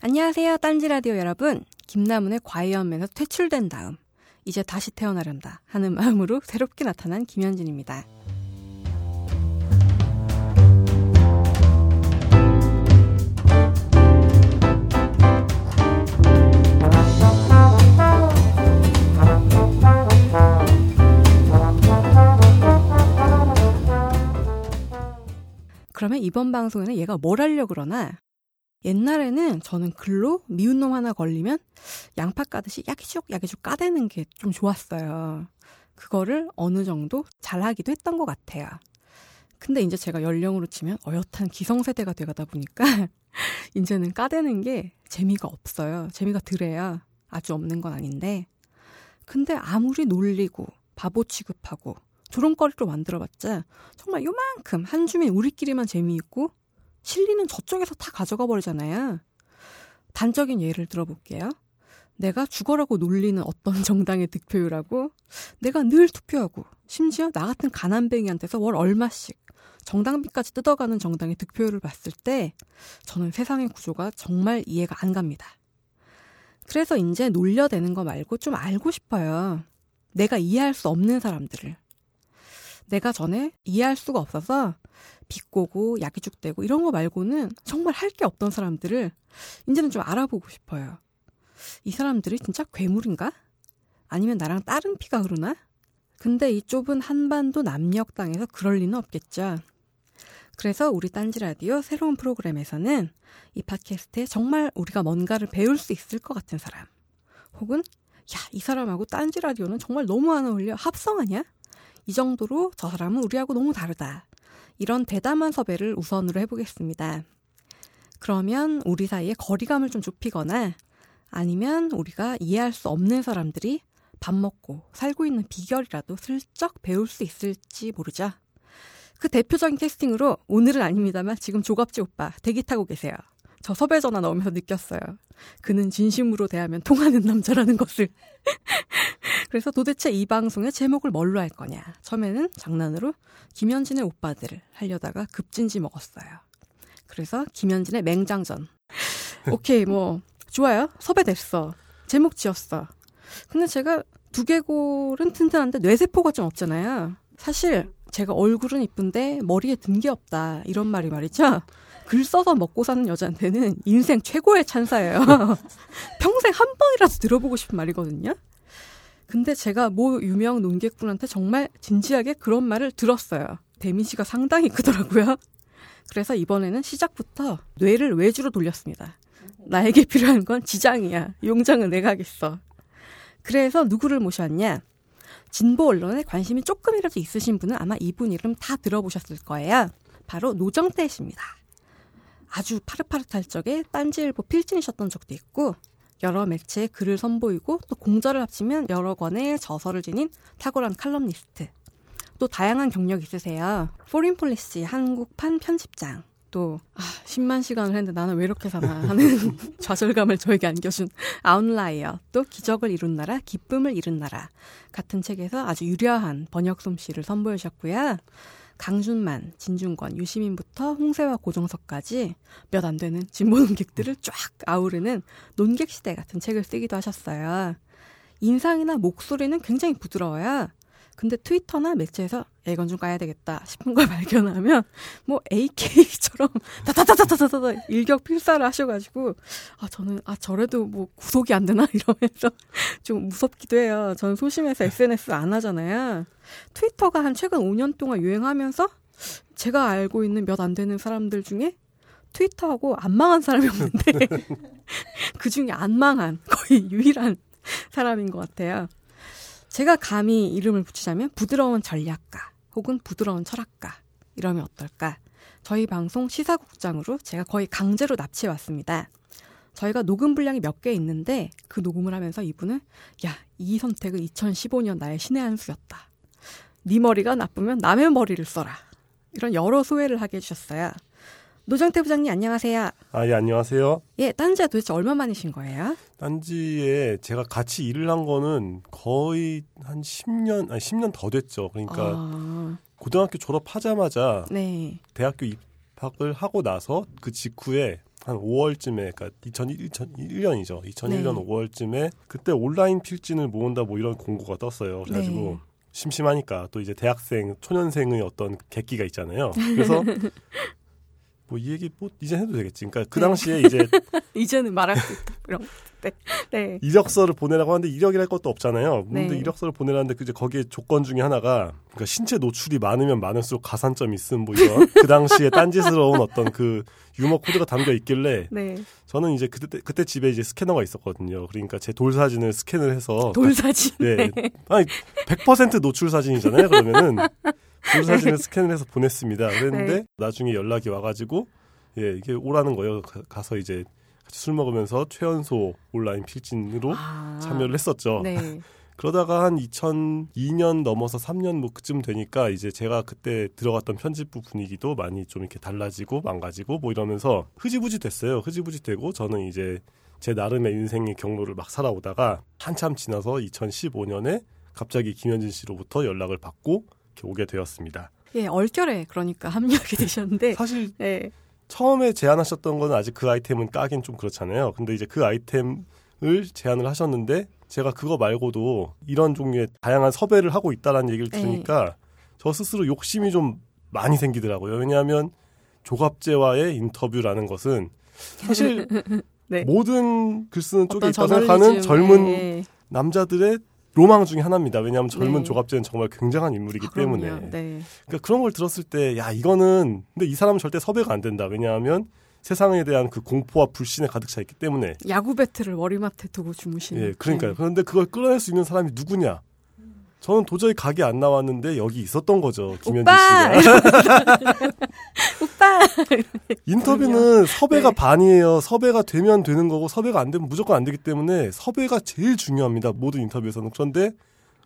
안녕하세요, 딴지라디오 여러분. 김나문의 과이언맨에서 퇴출된 다음, 이제 다시 태어나련다 하는 마음으로 새롭게 나타난 김현진입니다. 그러면 이번 방송에는 얘가 뭘 하려고 그러나 옛날에는 저는 글로 미운 놈 하나 걸리면 양파 까듯이 야기죽 야기죽 까대는 게 좀 좋았어요. 그거를 어느 정도 잘하기도 했던 것 같아요. 근데 이제 제가 연령으로 치면 어엿한 기성세대가 돼가다 보니까 이제는 까대는 게 재미가 없어요. 재미가 덜해야 아주 없는 건 아닌데. 근데 아무리 놀리고 바보 취급하고 조롱거리로 만들어봤자 정말 요만큼 한 주민 우리끼리만 재미있고 실리는 저쪽에서 다 가져가 버리잖아요. 단적인 예를 들어볼게요. 내가 죽어라고 놀리는 어떤 정당의 득표율하고 내가 늘 투표하고 심지어 나 같은 가난뱅이한테서 월 얼마씩 정당비까지 뜯어가는 정당의 득표율을 봤을 때 저는 세상의 구조가 정말 이해가 안 갑니다. 그래서 이제 놀려대는 거 말고 좀 알고 싶어요. 내가 이해할 수 없는 사람들을. 내가 전에 이해할 수가 없어서 비꼬고 야기죽대고 이런 거 말고는 정말 할 게 없던 사람들을 이제는 좀 알아보고 싶어요. 이 사람들이 진짜 괴물인가? 아니면 나랑 다른 피가 흐르나? 근데 이 좁은 한반도 남녘 땅에서 그럴 리는 없겠죠. 그래서 우리 딴지 라디오 새로운 프로그램에서는 이 팟캐스트에 정말 우리가 뭔가를 배울 수 있을 것 같은 사람, 혹은 야, 이 사람하고 딴지 라디오는 정말 너무 안 어울려. 합성하냐? 이 정도로 저 사람은 우리하고 너무 다르다. 이런 대담한 섭외를 우선으로 해보겠습니다. 그러면 우리 사이에 거리감을 좀 좁히거나 아니면 우리가 이해할 수 없는 사람들이 밥 먹고 살고 있는 비결이라도 슬쩍 배울 수 있을지 모르죠. 그 대표적인 캐스팅으로 오늘은 아닙니다만 지금 조갑지 오빠 대기 타고 계세요. 저 섭외 전화 넣으면서 느꼈어요. 그는 진심으로 대하면 통하는 남자라는 것을. 그래서 도대체 이 방송의 제목을 뭘로 할 거냐. 처음에는 장난으로 김현진의 오빠들을 하려다가 급진지 먹었어요. 그래서 김현진의 맹장전. 오케이, 뭐, 좋아요. 섭외됐어. 제목 지었어. 근데 제가 두개골은 튼튼한데 뇌세포가 좀 없잖아요. 사실 제가 얼굴은 이쁜데 머리에 든 게 없다. 이런 말이 말이죠. 글 써서 먹고 사는 여자한테는 인생 최고의 찬사예요. 평생 한 번이라도 들어보고 싶은 말이거든요. 근데 제가 모 유명 논객분한테 정말 진지하게 그런 말을 들었어요. 데미지가 상당히 크더라고요. 그래서 이번에는 시작부터 뇌를 외주로 돌렸습니다. 나에게 필요한 건 지장이야. 용장은 내가 하겠어. 그래서 누구를 모셨냐? 진보 언론에 관심이 조금이라도 있으신 분은 아마 이분 이름 다 들어보셨을 거예요. 바로 노정태 씨입니다. 아주 파릇파릇할 적에 딴지일보 필진이셨던 적도 있고 여러 매체에 글을 선보이고 또 공저를 합치면 여러 권의 저서를 지닌 탁월한 칼럼니스트. 또 다양한 경력 있으세요. Foreign Policy 한국판 편집장. 또 아, 10만 시간을 했는데 나는 왜 이렇게 사나 하는 좌절감을 저에게 안겨준 아웃라이어. 또 기적을 이룬 나라, 기쁨을 잃은 나라 같은 책에서 아주 유려한 번역 솜씨를 선보이셨고요. 강준만, 진중권, 유시민부터 홍세화 고종석까지 몇 안 되는 진보 논객들을 쫙 아우르는 논객 시대 같은 책을 쓰기도 하셨어요. 인상이나 목소리는 굉장히 부드러워요. 근데 트위터나 매체에서 야, 이건 좀 까야 되겠다 싶은 걸 발견하면 뭐 AK처럼 다다다다다다다 일격 필사를 하셔가지고 아 저는 아 저래도 뭐 구속이 안 되나 이러면서 좀 무섭기도 해요. 저는 소심해서 SNS 안 하잖아요. 트위터가 한 최근 5년 동안 유행하면서 제가 알고 있는 몇 안 되는 사람들 중에 트위터하고 안 망한 사람이 없는데 그 중에 안 망한 거의 유일한 사람인 것 같아요. 제가 감히 이름을 붙이자면 부드러운 전략가 혹은 부드러운 철학가 이러면 어떨까? 저희 방송 시사국장으로 제가 거의 강제로 납치해 왔습니다. 저희가 녹음 분량이 몇 개 있는데 그 녹음을 하면서 이분은 야, 이 선택은 2015년 나의 신의 한 수였다. 네 머리가 나쁘면 남의 머리를 써라. 이런 여러 소회를 하게 해주셨어요. 노정태 부장님 안녕하세요. 아, 예, 안녕하세요. 예, 딴지에 도대체 얼마 만이신 거예요? 딴지에 제가 같이 일을 한 거는 거의 한 10년, 아니 10년 더 됐죠. 그러니까 아... 고등학교 졸업하자마자 네. 대학교 입학을 하고 나서 그 직후에 한 5월쯤에 그러니까 2001, 2001년이죠. 2001년 네. 5월쯤에 그때 온라인 필진을 모은다 뭐 이런 공고가 떴어요. 그래가지고 네. 심심하니까 또 이제 대학생 초년생의 어떤 객기가 있잖아요. 그래서 뭐 이 얘기 뭐 이제 해도 되겠지. 그러니까 그 네. 당시에 이제 이제는 말할 수. 이런. 네. 네. 이력서를 보내라고 하는데 이력이랄 것도 없잖아요. 근데 네. 이력서를 보내라는데 그 이제 거기에 조건 중에 하나가 그러니까 신체 노출이 많으면 많을수록 가산점이 있음 뭐 이런 그 당시에 딴짓스러운 어떤 그 유머 코드가 담겨 있길래 네. 저는 이제 그때 그때 집에 이제 스캐너가 있었거든요. 그러니까 제 돌 사진을 스캔을 해서 돌 사진. 네. 아니 100% 노출 사진이잖아요. 그러면은 돌 사진을 스캔을 해서 보냈습니다. 그랬는데 네. 나중에 연락이 와가지고 예 이게 오라는 거예요. 가- 가서 이제 같이 술 먹으면서 최연소 온라인 필진으로 아. 참여를 했었죠. 네. 그러다가 한 2002년 넘어서 3년 뭐 그쯤 되니까 이제 제가 그때 들어갔던 편집부 분위기도 많이 좀 이렇게 달라지고 망가지고 뭐 이러면서 흐지부지 됐어요. 흐지부지 되고 저는 이제 제 나름의 인생의 경로를 막 살아오다가 한참 지나서 2015년에 갑자기 김현진 씨로부터 연락을 받고 오게 되었습니다. 예, 얼결에 그러니까 합류하게 되셨는데. 사실 네. 처음에 제안하셨던 거는 아직 그 아이템은 까긴 좀 그렇잖아요. 근데 이제 그 아이템을 제안을 하셨는데 제가 그거 말고도 이런 종류의 다양한 섭외를 하고 있다라는 얘기를 네. 들으니까 저 스스로 욕심이 좀 많이 생기더라고요. 왜냐하면 조갑제와의 인터뷰라는 것은 사실 네. 모든 글 쓰는 쪽에 있다고 생각하는 젊은 예. 남자들의 로망 중에 하나입니다. 왜냐하면 젊은 네. 조갑제는 정말 굉장한 인물이기 아. 때문에. 네. 그러니까 그런 걸 들었을 때, 야, 이거는, 근데 이 사람은 절대 섭외가 안 된다. 왜냐하면 세상에 대한 그 공포와 불신에 가득 차 있기 때문에. 야구 배트를 머리맡에 두고 주무시는. 예, 그러니까요. 네. 그런데 그걸 끌어낼 수 있는 사람이 누구냐? 저는 도저히 각이 안 나왔는데 여기 있었던 거죠. 김현진 오빠! 씨가. 오빠! 인터뷰는 섭외가 네. 반이에요. 섭외가 되면 되는 거고 섭외가 안 되면 무조건 안 되기 때문에 섭외가 제일 중요합니다. 모든 인터뷰에서는. 그런데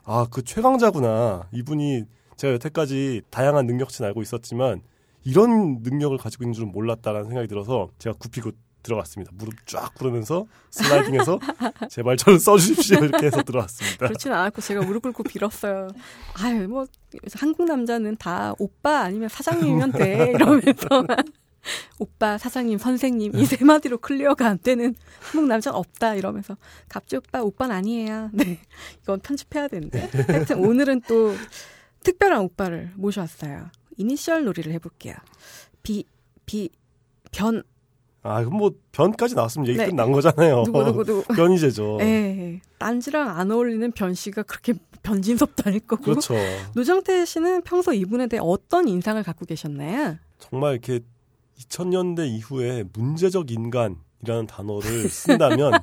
아, 그 최강자구나. 이분이 제가 여태까지 다양한 능력치는 알고 있었지만 이런 능력을 가지고 있는 줄은 몰랐다라는 생각이 들어서 제가 굽히고 들어갔습니다. 무릎 쫙 꿇으면서 슬라이딩해서 제발 저를 써주십시오 이렇게 해서 들어왔습니다. 그렇진 않았고 제가 무릎 꿇고 빌었어요. 아유 뭐 한국 남자는 다 오빠 아니면 사장님이면 돼 이러면서 오빠 사장님 선생님 이 세 마디로 클리어가 안 되는 한국 남자는 없다 이러면서 갑지 오빠 오빠는 아니에요. 네 이건 편집해야 되는데 하여튼 오늘은 또 특별한 오빠를 모셔왔어요. 이니셜 놀이를 해볼게요. 비 비 변 아, 그럼 뭐 변까지 나왔으면 얘기 네. 끝난 거잖아요. 누구 누구 누구 변이제죠. 예, 딴지랑 안 어울리는 변 씨가 그렇게 변진섭도 아닐 거고. 그렇죠. 노정태 씨는 평소 이분에 대해 어떤 인상을 갖고 계셨나요? 정말 이렇게 2000년대 이후에 문제적 인간이라는 단어를 쓴다면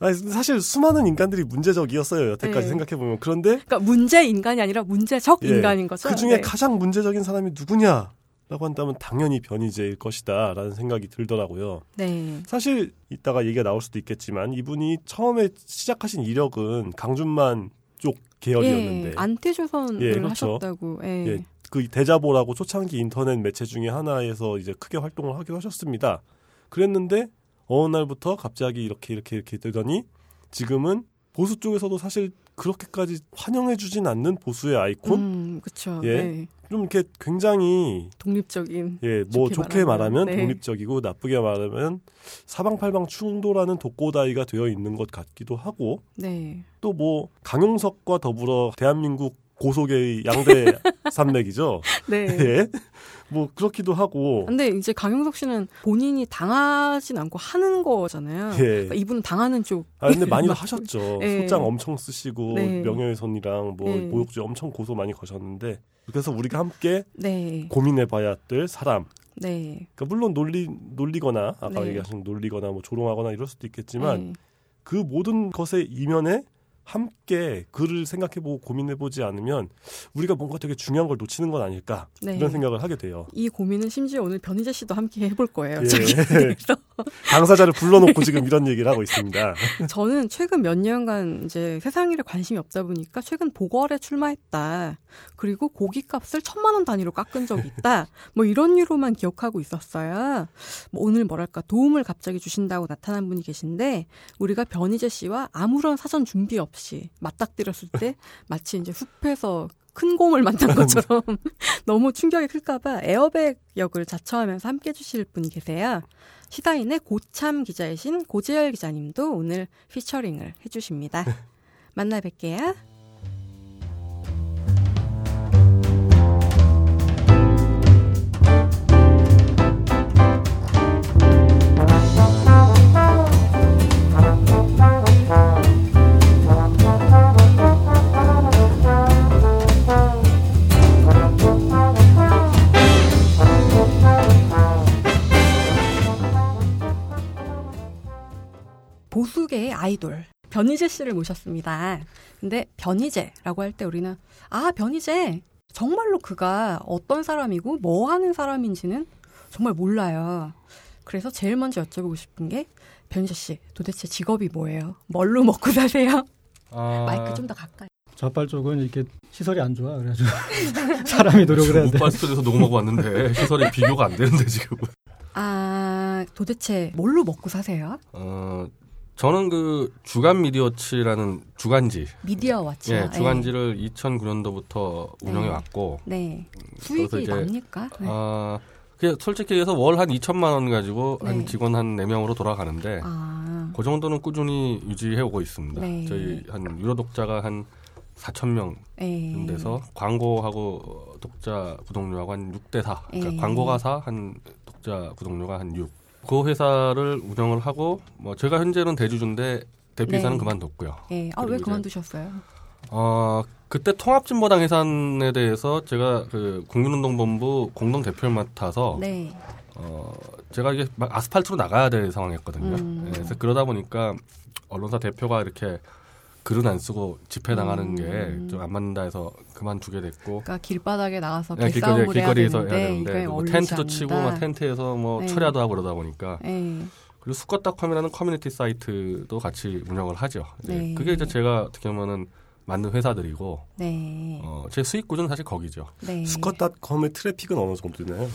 아니, 사실 수많은 인간들이 문제적이었어요 여태까지 네. 생각해 보면 그런데 그러니까 문제 인간이 아니라 문제적 예, 인간인 거죠. 그 중에 네. 가장 문제적인 사람이 누구냐 라고 한다면 당연히 변희재일 것이다라는 생각이 들더라고요. 네. 사실 이따가 얘기가 나올 수도 있겠지만 이분이 처음에 시작하신 이력은 강준만 쪽 계열이었는데 예, 안티조선을 예, 그렇죠. 하셨다고. 예. 예, 그 대자보라고 초창기 인터넷 매체 중에 하나에서 이제 크게 활동을 하기도 하셨습니다. 그랬는데 어느 날부터 갑자기 이렇게 이렇게 이렇게 되더니 지금은 보수 쪽에서도 사실 그렇게까지 환영해주진 않는 보수의 아이콘 음, 그렇죠. 예. 네. 좀 이렇게 굉장히 독립적인. 예, 뭐 좋게 좋게, 말하면, 말하면, 네. 독립적이고 나쁘게 말하면 사방팔방 충돌하는 독고다이가 되어 있는 것 같기도 하고 네. 또뭐 강용석과 더불어 대한민국 고속의 양대 산맥이죠. 네. 예. 뭐 그렇기도 하고 근데 이제 강용석 씨는 본인이 당하진 않고 하는 거잖아요. 예. 그러니까 이분은 당하는 쪽. 아 근데 맞죠. 하셨죠. 예. 소장 엄청 쓰시고 네. 명예훼손이랑 뭐 예. 모욕죄 엄청 고소 많이 거셨는데 그래서 우리가 함께 네. 고민해봐야 될 사람. 네. 그러니까 물론 놀리 놀리거나 아까 네. 얘기하신 놀리거나 뭐 조롱하거나 이럴 수도 있겠지만 네. 그 모든 것의 이면에 함께 글을 생각해보고 고민해보지 않으면 우리가 뭔가 되게 중요한 걸 놓치는 건 아닐까 네. 이런 생각을 하게 돼요. 이 고민은 심지어 오늘 변희재 씨도 함께 해볼 거예요. 예. 당사자를 불러놓고 지금 이런 얘기를 하고 있습니다. 저는 최근 몇 년간 이제 세상 일에 관심이 없다 보니까 최근 보궐에 출마했다. 그리고 고기값을 천만 원 단위로 깎은 적이 있다. 뭐 이런 유로만 기억하고 있었어요. 뭐 오늘 뭐랄까 도움을 갑자기 주신다고 나타난 분이 계신데 우리가 변희재 씨와 아무런 사전 준비 없이 맞닥뜨렸을 때 마치 이제 숲에서 큰 곰을 만난 것처럼 너무 충격이 클까봐 에어백 역을 자처하면서 함께 해주실 분이 계세요. 시사인의 고참 기자이신 고재열 기자님도 오늘 피처링을 해주십니다. 만나 뵐게요. 보수계의 아이돌 변희재 씨를 모셨습니다. 근데 변희재라고 할 때 우리는 아 변희재 정말로 그가 어떤 사람이고 뭐 하는 사람인지는 정말 몰라요. 그래서 제일 먼저 여쭤보고 싶은 게 변희재 씨 도대체 직업이 뭐예요? 뭘로 먹고 사세요? 아, 마이크 좀 더 가까이. 좌빨 쪽은 이렇게 시설이 안 좋아. 그래가지고 사람이 노력을 해야 돼. 우파 스튜디오에서 녹음하고 왔는데 시설이 비교가 안 되는데 지금. 아 도대체 뭘로 먹고 사세요? 어, 저는 그 주간 미디어치라는 주간지, 미디어 와치. 예, 주간지를 2009년도부터 운영해 네. 왔고, 네. 수익이 이제, 납니까? 네. 아, 그 솔직히 얘기해서 월 한 2천만 원 가지고 네. 한 직원 한 4명으로 돌아가는데, 아, 그 정도는 꾸준히 유지해 오고 있습니다. 네. 저희 한 유료 독자가 한 4천 명 네. 돼서 광고하고 독자 구독료하고 한 6대 4. 그러니까 예. 광고가 4, 한 독자 구독료가 한 6. 그 회사를 운영을 하고 뭐 제가 현재는 대주주인데 대표이사는 네. 그만뒀고요. 예. 아, 그리고 왜 이제- 그만두셨어요? 어, 그때 통합진보당 해산에 대해서 제가 그 국민운동본부 공동 대표를 맡아서 네. 어, 제가 이게 막 아스팔트로 나가야 될 상황이었거든요. 음. 예, 그래서 그러다 보니까 언론사 대표가 이렇게 글은 안 쓰고 집회 나가는 음. 게좀 안 맞는다 해서 그만두게 됐고 그러니까 길바닥에 나가서 네, 길거리, 해야 길거리에서 되는데, 해야 되는데 뭐 텐트도 치고 않는다. 막 텐트에서 뭐 네. 철야도 하고 그러다 보니까 예. 그리고 수컷닷컴이라는 커뮤니티 사이트도 같이 운영을 하죠. 이제 네. 그게 이제 제가 어떻게 보면은 만든 회사들이고 네. 어, 제 수익 구조는 사실 거기죠. 네. 수컷닷컴의 트래픽은 어느 정도 되나요?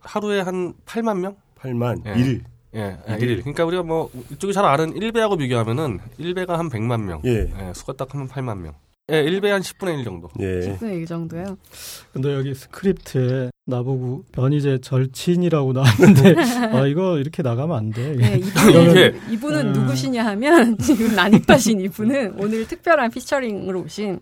하루에 한 8만 명? 8만 예. 1일. 예, 예, 일일. 1일. 그러니까 우리가 뭐 이쪽이 잘 아는 일베하고 비교하면은 일베가 한 100만 명. 예. 예, 수컷닷컴은 8만 명. 예, 일베 한 10분의 1 정도. 예. 10분의 1 정도요. 근데 여기 스크립트에 나보고 변희재 절친이라고 나왔는데 아 이거 이렇게 나가면 안 돼. 네, 이분은, 이게- 이분은 음. 누구시냐 하면 지금 난입하신 이분은 오늘 특별한 피처링으로 오신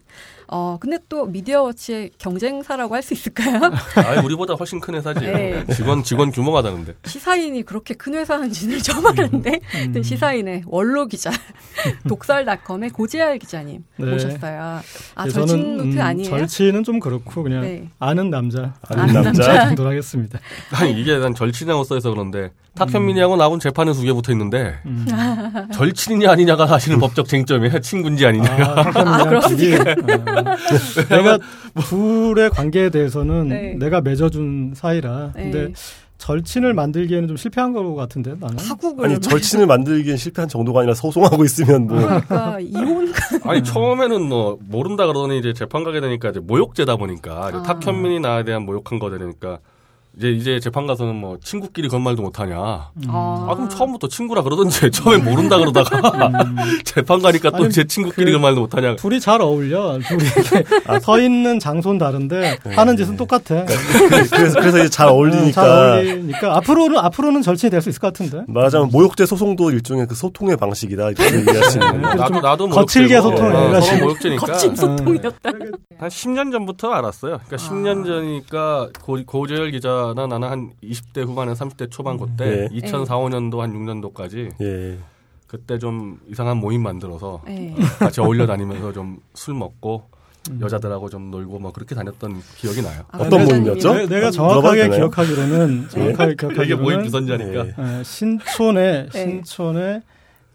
어 근데 또 미디어워치의 경쟁사라고 할 수 있을까요? 아, 우리보다 훨씬 큰 회사지. 네. 직원 직원 규모가 다른데. 시사인이 그렇게 큰 회사인지는 처음 알았는데 음. 또 시사인의 원로 기자 독설닷컴의 고재열 기자님 네. 모셨어요. 아 네, 절친 노트 음, 아니에요? 절친은 좀 그렇고 그냥 네. 아는 남자 아는 아는 남자. 남자. 정도로 하겠습니다. 아니 이게 난 절친이라고 써있어 그런데 탁현민이하고 나하고는 재판에 두개 붙어 있는데 음. 절친이냐 아니냐가 사실은 법적 쟁점이에요. 친구인지 아니냐가. 아, 둘이 어. 내가 뭐 둘의 관계에 대해서는 네. 내가 맺어준 사이라. 네. 근데 절친을 만들기에는 좀 실패한 것 같은데 나는. 파국을 아니 절친을 만들기엔 실패한 정도가 아니라 소송하고 있으면 뭐 그러니까 이혼 아니 처음에는 뭐 모른다 그러더니 이제 재판 가게 되니까 이제 모욕죄다 보니까 이제 아. 탁현민이 나에 대한 모욕한 거 되니까 이제 이제 재판 가서는 뭐 친구끼리 그런 말도 못하냐. 음. 아. 아 그럼 처음부터 친구라 그러던지 처음에 모른다 그러다가 재판 가니까 또 제 친구끼리 그- 그런 말도 못하냐. 둘이 잘 어울려. 둘이 아. 서 있는 장소는 다른데 네. 하는 짓은 똑같아. 그래서 그래서 이제 잘 어, 어울리니까 잘 어울리니까 앞으로는 앞으로는 절친이 될 수 있을 것 같은데. 말하자면 모욕죄 소송도 일종의 그 소통의 방식이다 이렇게 얘기할 수 있는 네. 나도 나도 거칠게 소통을 어, 해가지고. 서로 모욕죄니까 거친 소통이었다. 한 10년 전부터 알았어요. 그러니까 10년 전이니까 고, 고재열 기자 나 나는 한 20대 후반에 30대 초반 그때 네. 2004, 5년도 한 6년도까지 예. 그때 좀 이상한 모임 만들어서 네. 같이 어울려 다니면서 좀 술 먹고 음. 여자들하고 좀 놀고 뭐 그렇게 다녔던 기억이 나요. 아, 어떤 모임이었죠? 내, 내가 물어봐도 정확하게? 기억하기로는 정확하게 이게 모임 기억하기로는 유선자니까. 네. 에, 신촌에 네. 신촌에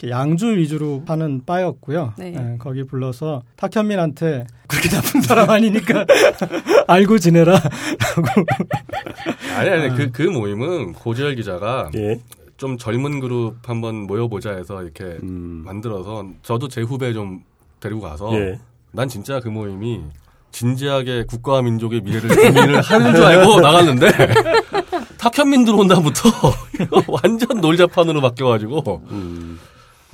양주 위주로 하는 바였고요. 네. 에, 거기 불러서 탁현민한테 그렇게 나쁜 사람 아니니까 알고 지내라. 아니 아니 그, 그 모임은 고재열 기자가 예. 좀 젊은 그룹 한번 모여보자 해서 이렇게 음. 만들어서 저도 제 후배 좀 데리고 가서 예. 난 진짜 그 모임이 진지하게 국가와 민족의 미래를 고민을 하는 줄 알고 나갔는데 탁현민 들어온 다음부터 완전 놀자판으로 바뀌어가지고 음.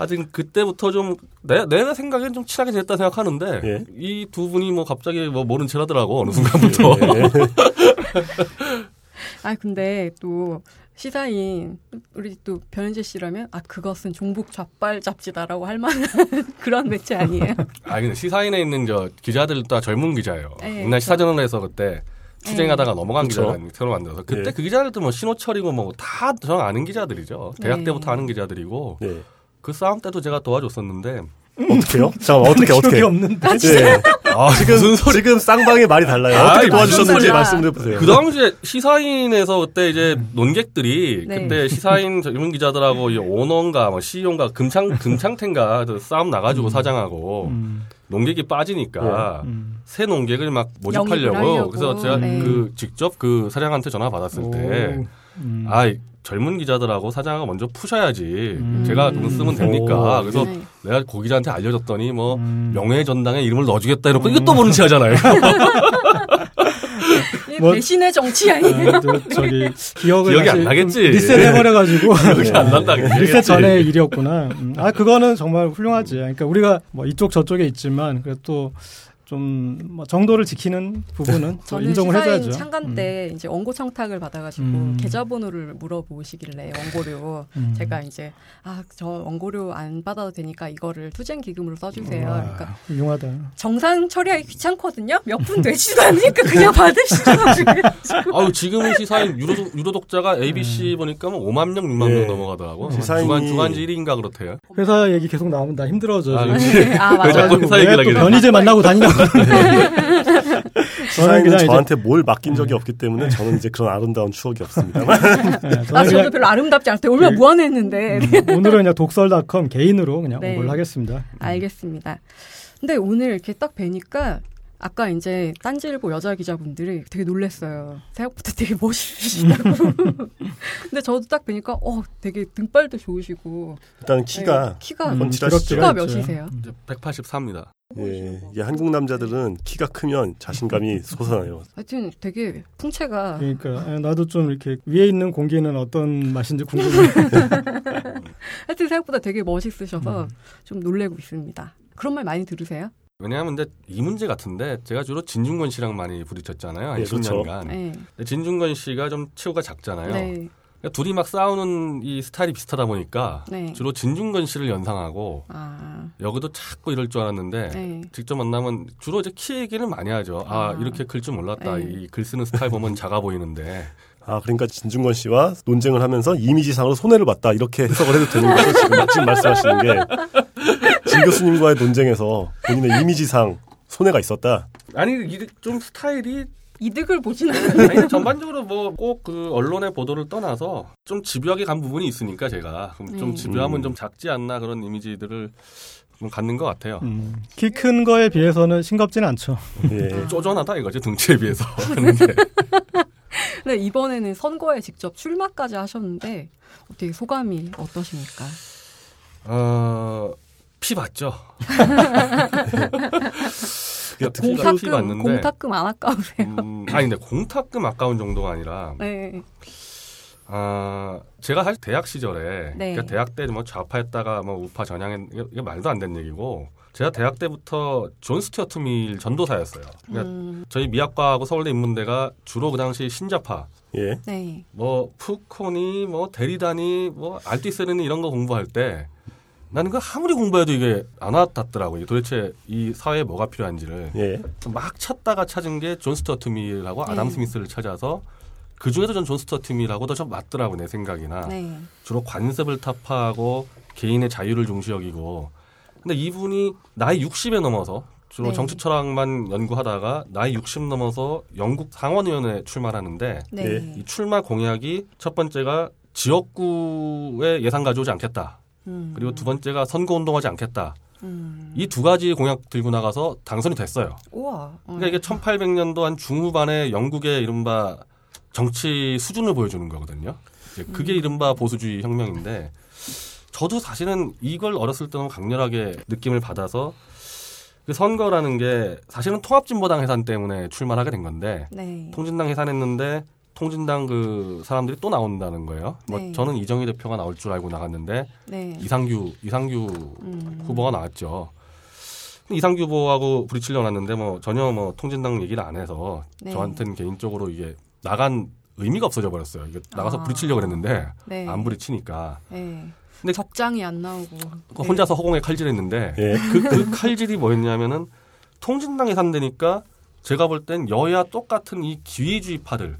하여튼 그때부터 좀 내, 내가 생각엔 좀 친하게 지냈다 생각하는데 예. 이두 분이 뭐 갑자기 뭐 모른 체 하더라고 어느 순간부터 예. 아 근데 또 시사인 우리 또 변현재 씨라면 아 그것은 종북 좌빨 잡지다라고 할 만한 그런 매체 아니에요? 아 근데 시사인에 있는 저 기자들 다 젊은 기자예요. 네, 옛날 시사저널에서 그때 추쟁하다가 넘어간 그쵸. 기자가 새로 만들어서 그때 예. 그 기자들도 뭐 신호철이고 뭐 다 저는 아는 기자들이죠. 대학 네. 때부터 아는 기자들이고 예. 그 싸움 때도 제가 도와줬었는데 어떻게요? 잠깐 어떻게 어떻게? 기억이 없는데. 예. 아 지금 지금 쌍방의 말이 달라요. 아이, 어떻게 도와주셨는지 무슨 말씀해 보세요. 그 당시에 시사인에서 그때 이제 논객들이 네. 그때 시사인 젊은 기자들하고 이 오너인가 뭐 CEO인가 금창 금창태인가 그 싸움 나가지고 사장하고 음, 논객이 빠지니까 음. 새 논객을 막 모집하려고 하려고. 그래서 제가 네. 그 직접 그 사장한테 전화 받았을 때 오, 음. 아, 이 젊은 기자들하고 사장하고 먼저 푸셔야지. 음. 제가 돈 쓰면 됩니까? 오. 그래서 네. 내가 고 기자한테 알려줬더니 뭐 음. 명예 전당에 이름을 넣어주겠다 이러고 이것도 모른 체 하잖아요. 이 뭐- 배신의 정치 아니에요? 아, 저, 저기 기억을 기억이 안 나겠지. 좀 리셋해버려가지고 기억이 안 난다. 그게. 리셋 전의 일이었구나. 음, 아 그거는 정말 훌륭하지. 그러니까 우리가 뭐 이쪽 저쪽에 있지만 그래도 좀뭐 정도를 지키는 부분은 또 저는 인정을 시사인 해줘야죠. 창간 때 이제 원고 청탁을 받아가지고 음. 계좌번호를 물어보시길래 원고료 음. 제가 이제 아 저 원고료 안 받아도 되니까 이거를 투쟁 기금으로 써주세요. 와, 그러니까 훌륭하다. 정상 처리하기 귀찮거든요. 몇 분 되지도 않으니까 그냥 받으시죠. 아유 지금은 시사인 유료 유료 독자가 ABC 보니까 뭐 5만 명, 6만 예. 명 넘어가더라고. 시사인이- 주간 주간지 1위인가 그렇대요. 회사 얘기 계속 나오면 나 힘들어져. 아. 아. 자꾸 회사 얘기를 하게? 변희재 만나고 다니냐고. 저는 시사인은 그냥 저한테 뭘 맡긴 적이 없기 때문에 저는 이제 그런 아름다운 추억이 없습니다만. 네, 아 저도 별로 아름답지 않대. 얼마나 그- 무안했는데. 음, 오늘은 그냥 독설닷컴 개인으로 그냥 네. 뭘 하겠습니다. 알겠습니다. 근데 오늘 이렇게 딱 뵈니까 아까 이제 딴지일보 여자 기자분들이 되게 놀랬어요. 생각보다 되게 멋있으시다고. 근데 저도 딱 뵈니까 어 되게 등발도 좋으시고 일단 키가 네, 키가 음, 펀치라시죠. 키가 있죠. 몇이세요? 이제 184입니다. 예, 이게 한국 남자들은 키가 크면 자신감이 솟아나요. 하여튼 되게 풍채가 그러니까 아, 나도 좀 이렇게 위에 있는 공기는 어떤 맛인지 궁금해. 하여튼 생각보다 되게 멋있으셔서 음. 좀 놀래고 있습니다. 그런 말 많이 들으세요? 왜냐하면 이제 이 문제 같은데 제가 주로 진중권 씨랑 많이 부딪혔잖아요. 한 예, 그렇죠. 10년간. 네. 근데 진중권 씨가 좀 체구가 작잖아요. 네. 그러니까 둘이 막 싸우는 이 스타일이 비슷하다 보니까 네. 주로 진중권 씨를 연상하고 아. 여기도 자꾸 이럴 줄 알았는데 네. 직접 만나면 주로 이제 키 얘기를 많이 하죠. 아, 아. 이렇게 클 줄 몰랐다. 네. 이글 쓰는 스타일 보면 작아 보이는데 아, 그러니까 진중권 씨와 논쟁을 하면서 이미지상으로 손해를 봤다. 이렇게 해석을 해도 되는 거죠. 지금, 지금 말씀하시는 게. 진 교수님과의 논쟁에서 본인의 이미지상 손해가 있었다. 아니 이게 좀 스타일이 이득을. 아니, 전반적으로 뭐 꼭 그 언론의 보도를 떠나서 좀 집요하게 간 부분이 있으니까 제가 그럼 좀 음. 집요하면 음. 좀 작지 않나 그런 이미지들을 좀 갖는 것 같아요. 음, 키큰 거에 비해서는 싱겁지는 않죠. 예. 쪼전하다 이거지 등치에 비해서 근데 이번에는 선거에 직접 출마까지 하셨는데 어떻게 소감이 어떠십니까? 어, 피 봤죠. 공탁- 피 공탁금 받는데. 공탁금 안 아까우세요? 음, 아니 근데 공탁금 아까운 정도가 아니라 네. 아 제가 사실 대학 시절에 네. 그러니까 대학 때 뭐 좌파했다가 뭐 우파 전향했 이게, 이게 말도 안 되는 얘기고 제가 대학 때부터 존 스튜어트 밀 전도사였어요. 그러니까 음, 저희 미학과하고 서울대 인문대가 주로 그 당시 신좌파 예. 네. 뭐 푸코니 뭐 데리다니 뭐 알튀세르니 이런 거 공부할 때 나는 그 아무리 공부해도 이게 안 와닿더라고요. 이게 도대체 이 사회에 뭐가 필요한지를 예. 막 찾다가 찾은 게 존 스튜어트 밀하고 아담 네. 스미스를 찾아서 그 중에도 전 존 스튜어트 밀하고 더 좀 맞더라고 내 생각이나 네. 주로 관습을 타파하고 개인의 자유를 중시 여기고 근데 이분이 나이 60에 넘어서 주로 네. 정치 철학만 연구하다가 나이 60 넘어서 영국 상원의원에 출마하는데 네. 네. 이 출마 공약이 첫 번째가 지역구에 예산 가져오지 않겠다. 음, 그리고 두 번째가 선거 운동하지 않겠다. 음. 이두 가지 공약 들고 나가서 당선이 됐어요. 우와. 그러니까 이게 1800년도 한 중후반에 영국의 이른바 정치 수준을 보여주는 거거든요. 이제 그게 이른바 보수주의 혁명인데 저도 사실은 이걸 어렸을 때 너무 강렬하게 느낌을 받아서 그 선거라는 게 사실은 통합진보당 해산 때문에 출마하게 된 건데 네. 통진당 해산했는데 통진당 그 사람들이 또 나온다는 거예요. 뭐 네. 저는 이정희 대표가 나올 줄 알고 나갔는데 네. 이상규 이상규 음. 후보가 나왔죠. 이상규 후보하고 부딪히려 놨는데 뭐 전혀 뭐 통진당 얘기를 안 해서 네. 저한테는 개인적으로 이게 나간 의미가 없어져 버렸어요. 이게 나가서 아. 부딪히려고 그랬는데 네. 안 부딪히니까 네. 근데 접장이 안 나오고. 그 혼자서 허공에 칼질했는데 예. 그, 그 칼질이 뭐였냐면은 통진당에 산다니까 제가 볼 땐 여야 똑같은 이 기회주의파들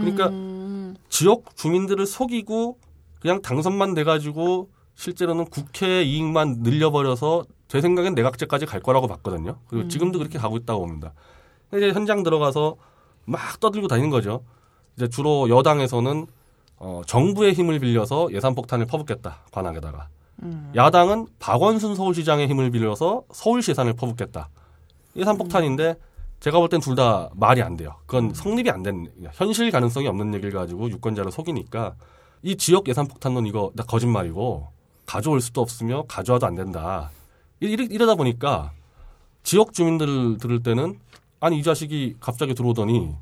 그러니까 음. 지역 주민들을 속이고 그냥 당선만 돼가지고 실제로는 국회 이익만 늘려버려서 제 생각엔 내각제까지 갈 거라고 봤거든요. 그리고 음. 지금도 그렇게 가고 있다고 봅니다. 이제 현장 들어가서 막 떠들고 다니는 거죠. 이제 주로 여당에서는 어, 정부의 힘을 빌려서 예산 폭탄을 퍼붓겠다 관악에다가 음. 야당은 박원순 서울시장의 힘을 빌려서 서울시 예산을 퍼붓겠다. 예산 폭탄인데 제가 볼 땐 둘 다 말이 안 돼요. 그건 성립이 안된 현실 가능성이 없는 얘기를 가지고 유권자를 속이니까 이 지역 예산 폭탄론 이거 다 거짓말이고 가져올 수도 없으며 가져와도 안 된다. 이러다 보니까 지역 주민들 들을 때는 아니 이 자식이 갑자기 들어오더니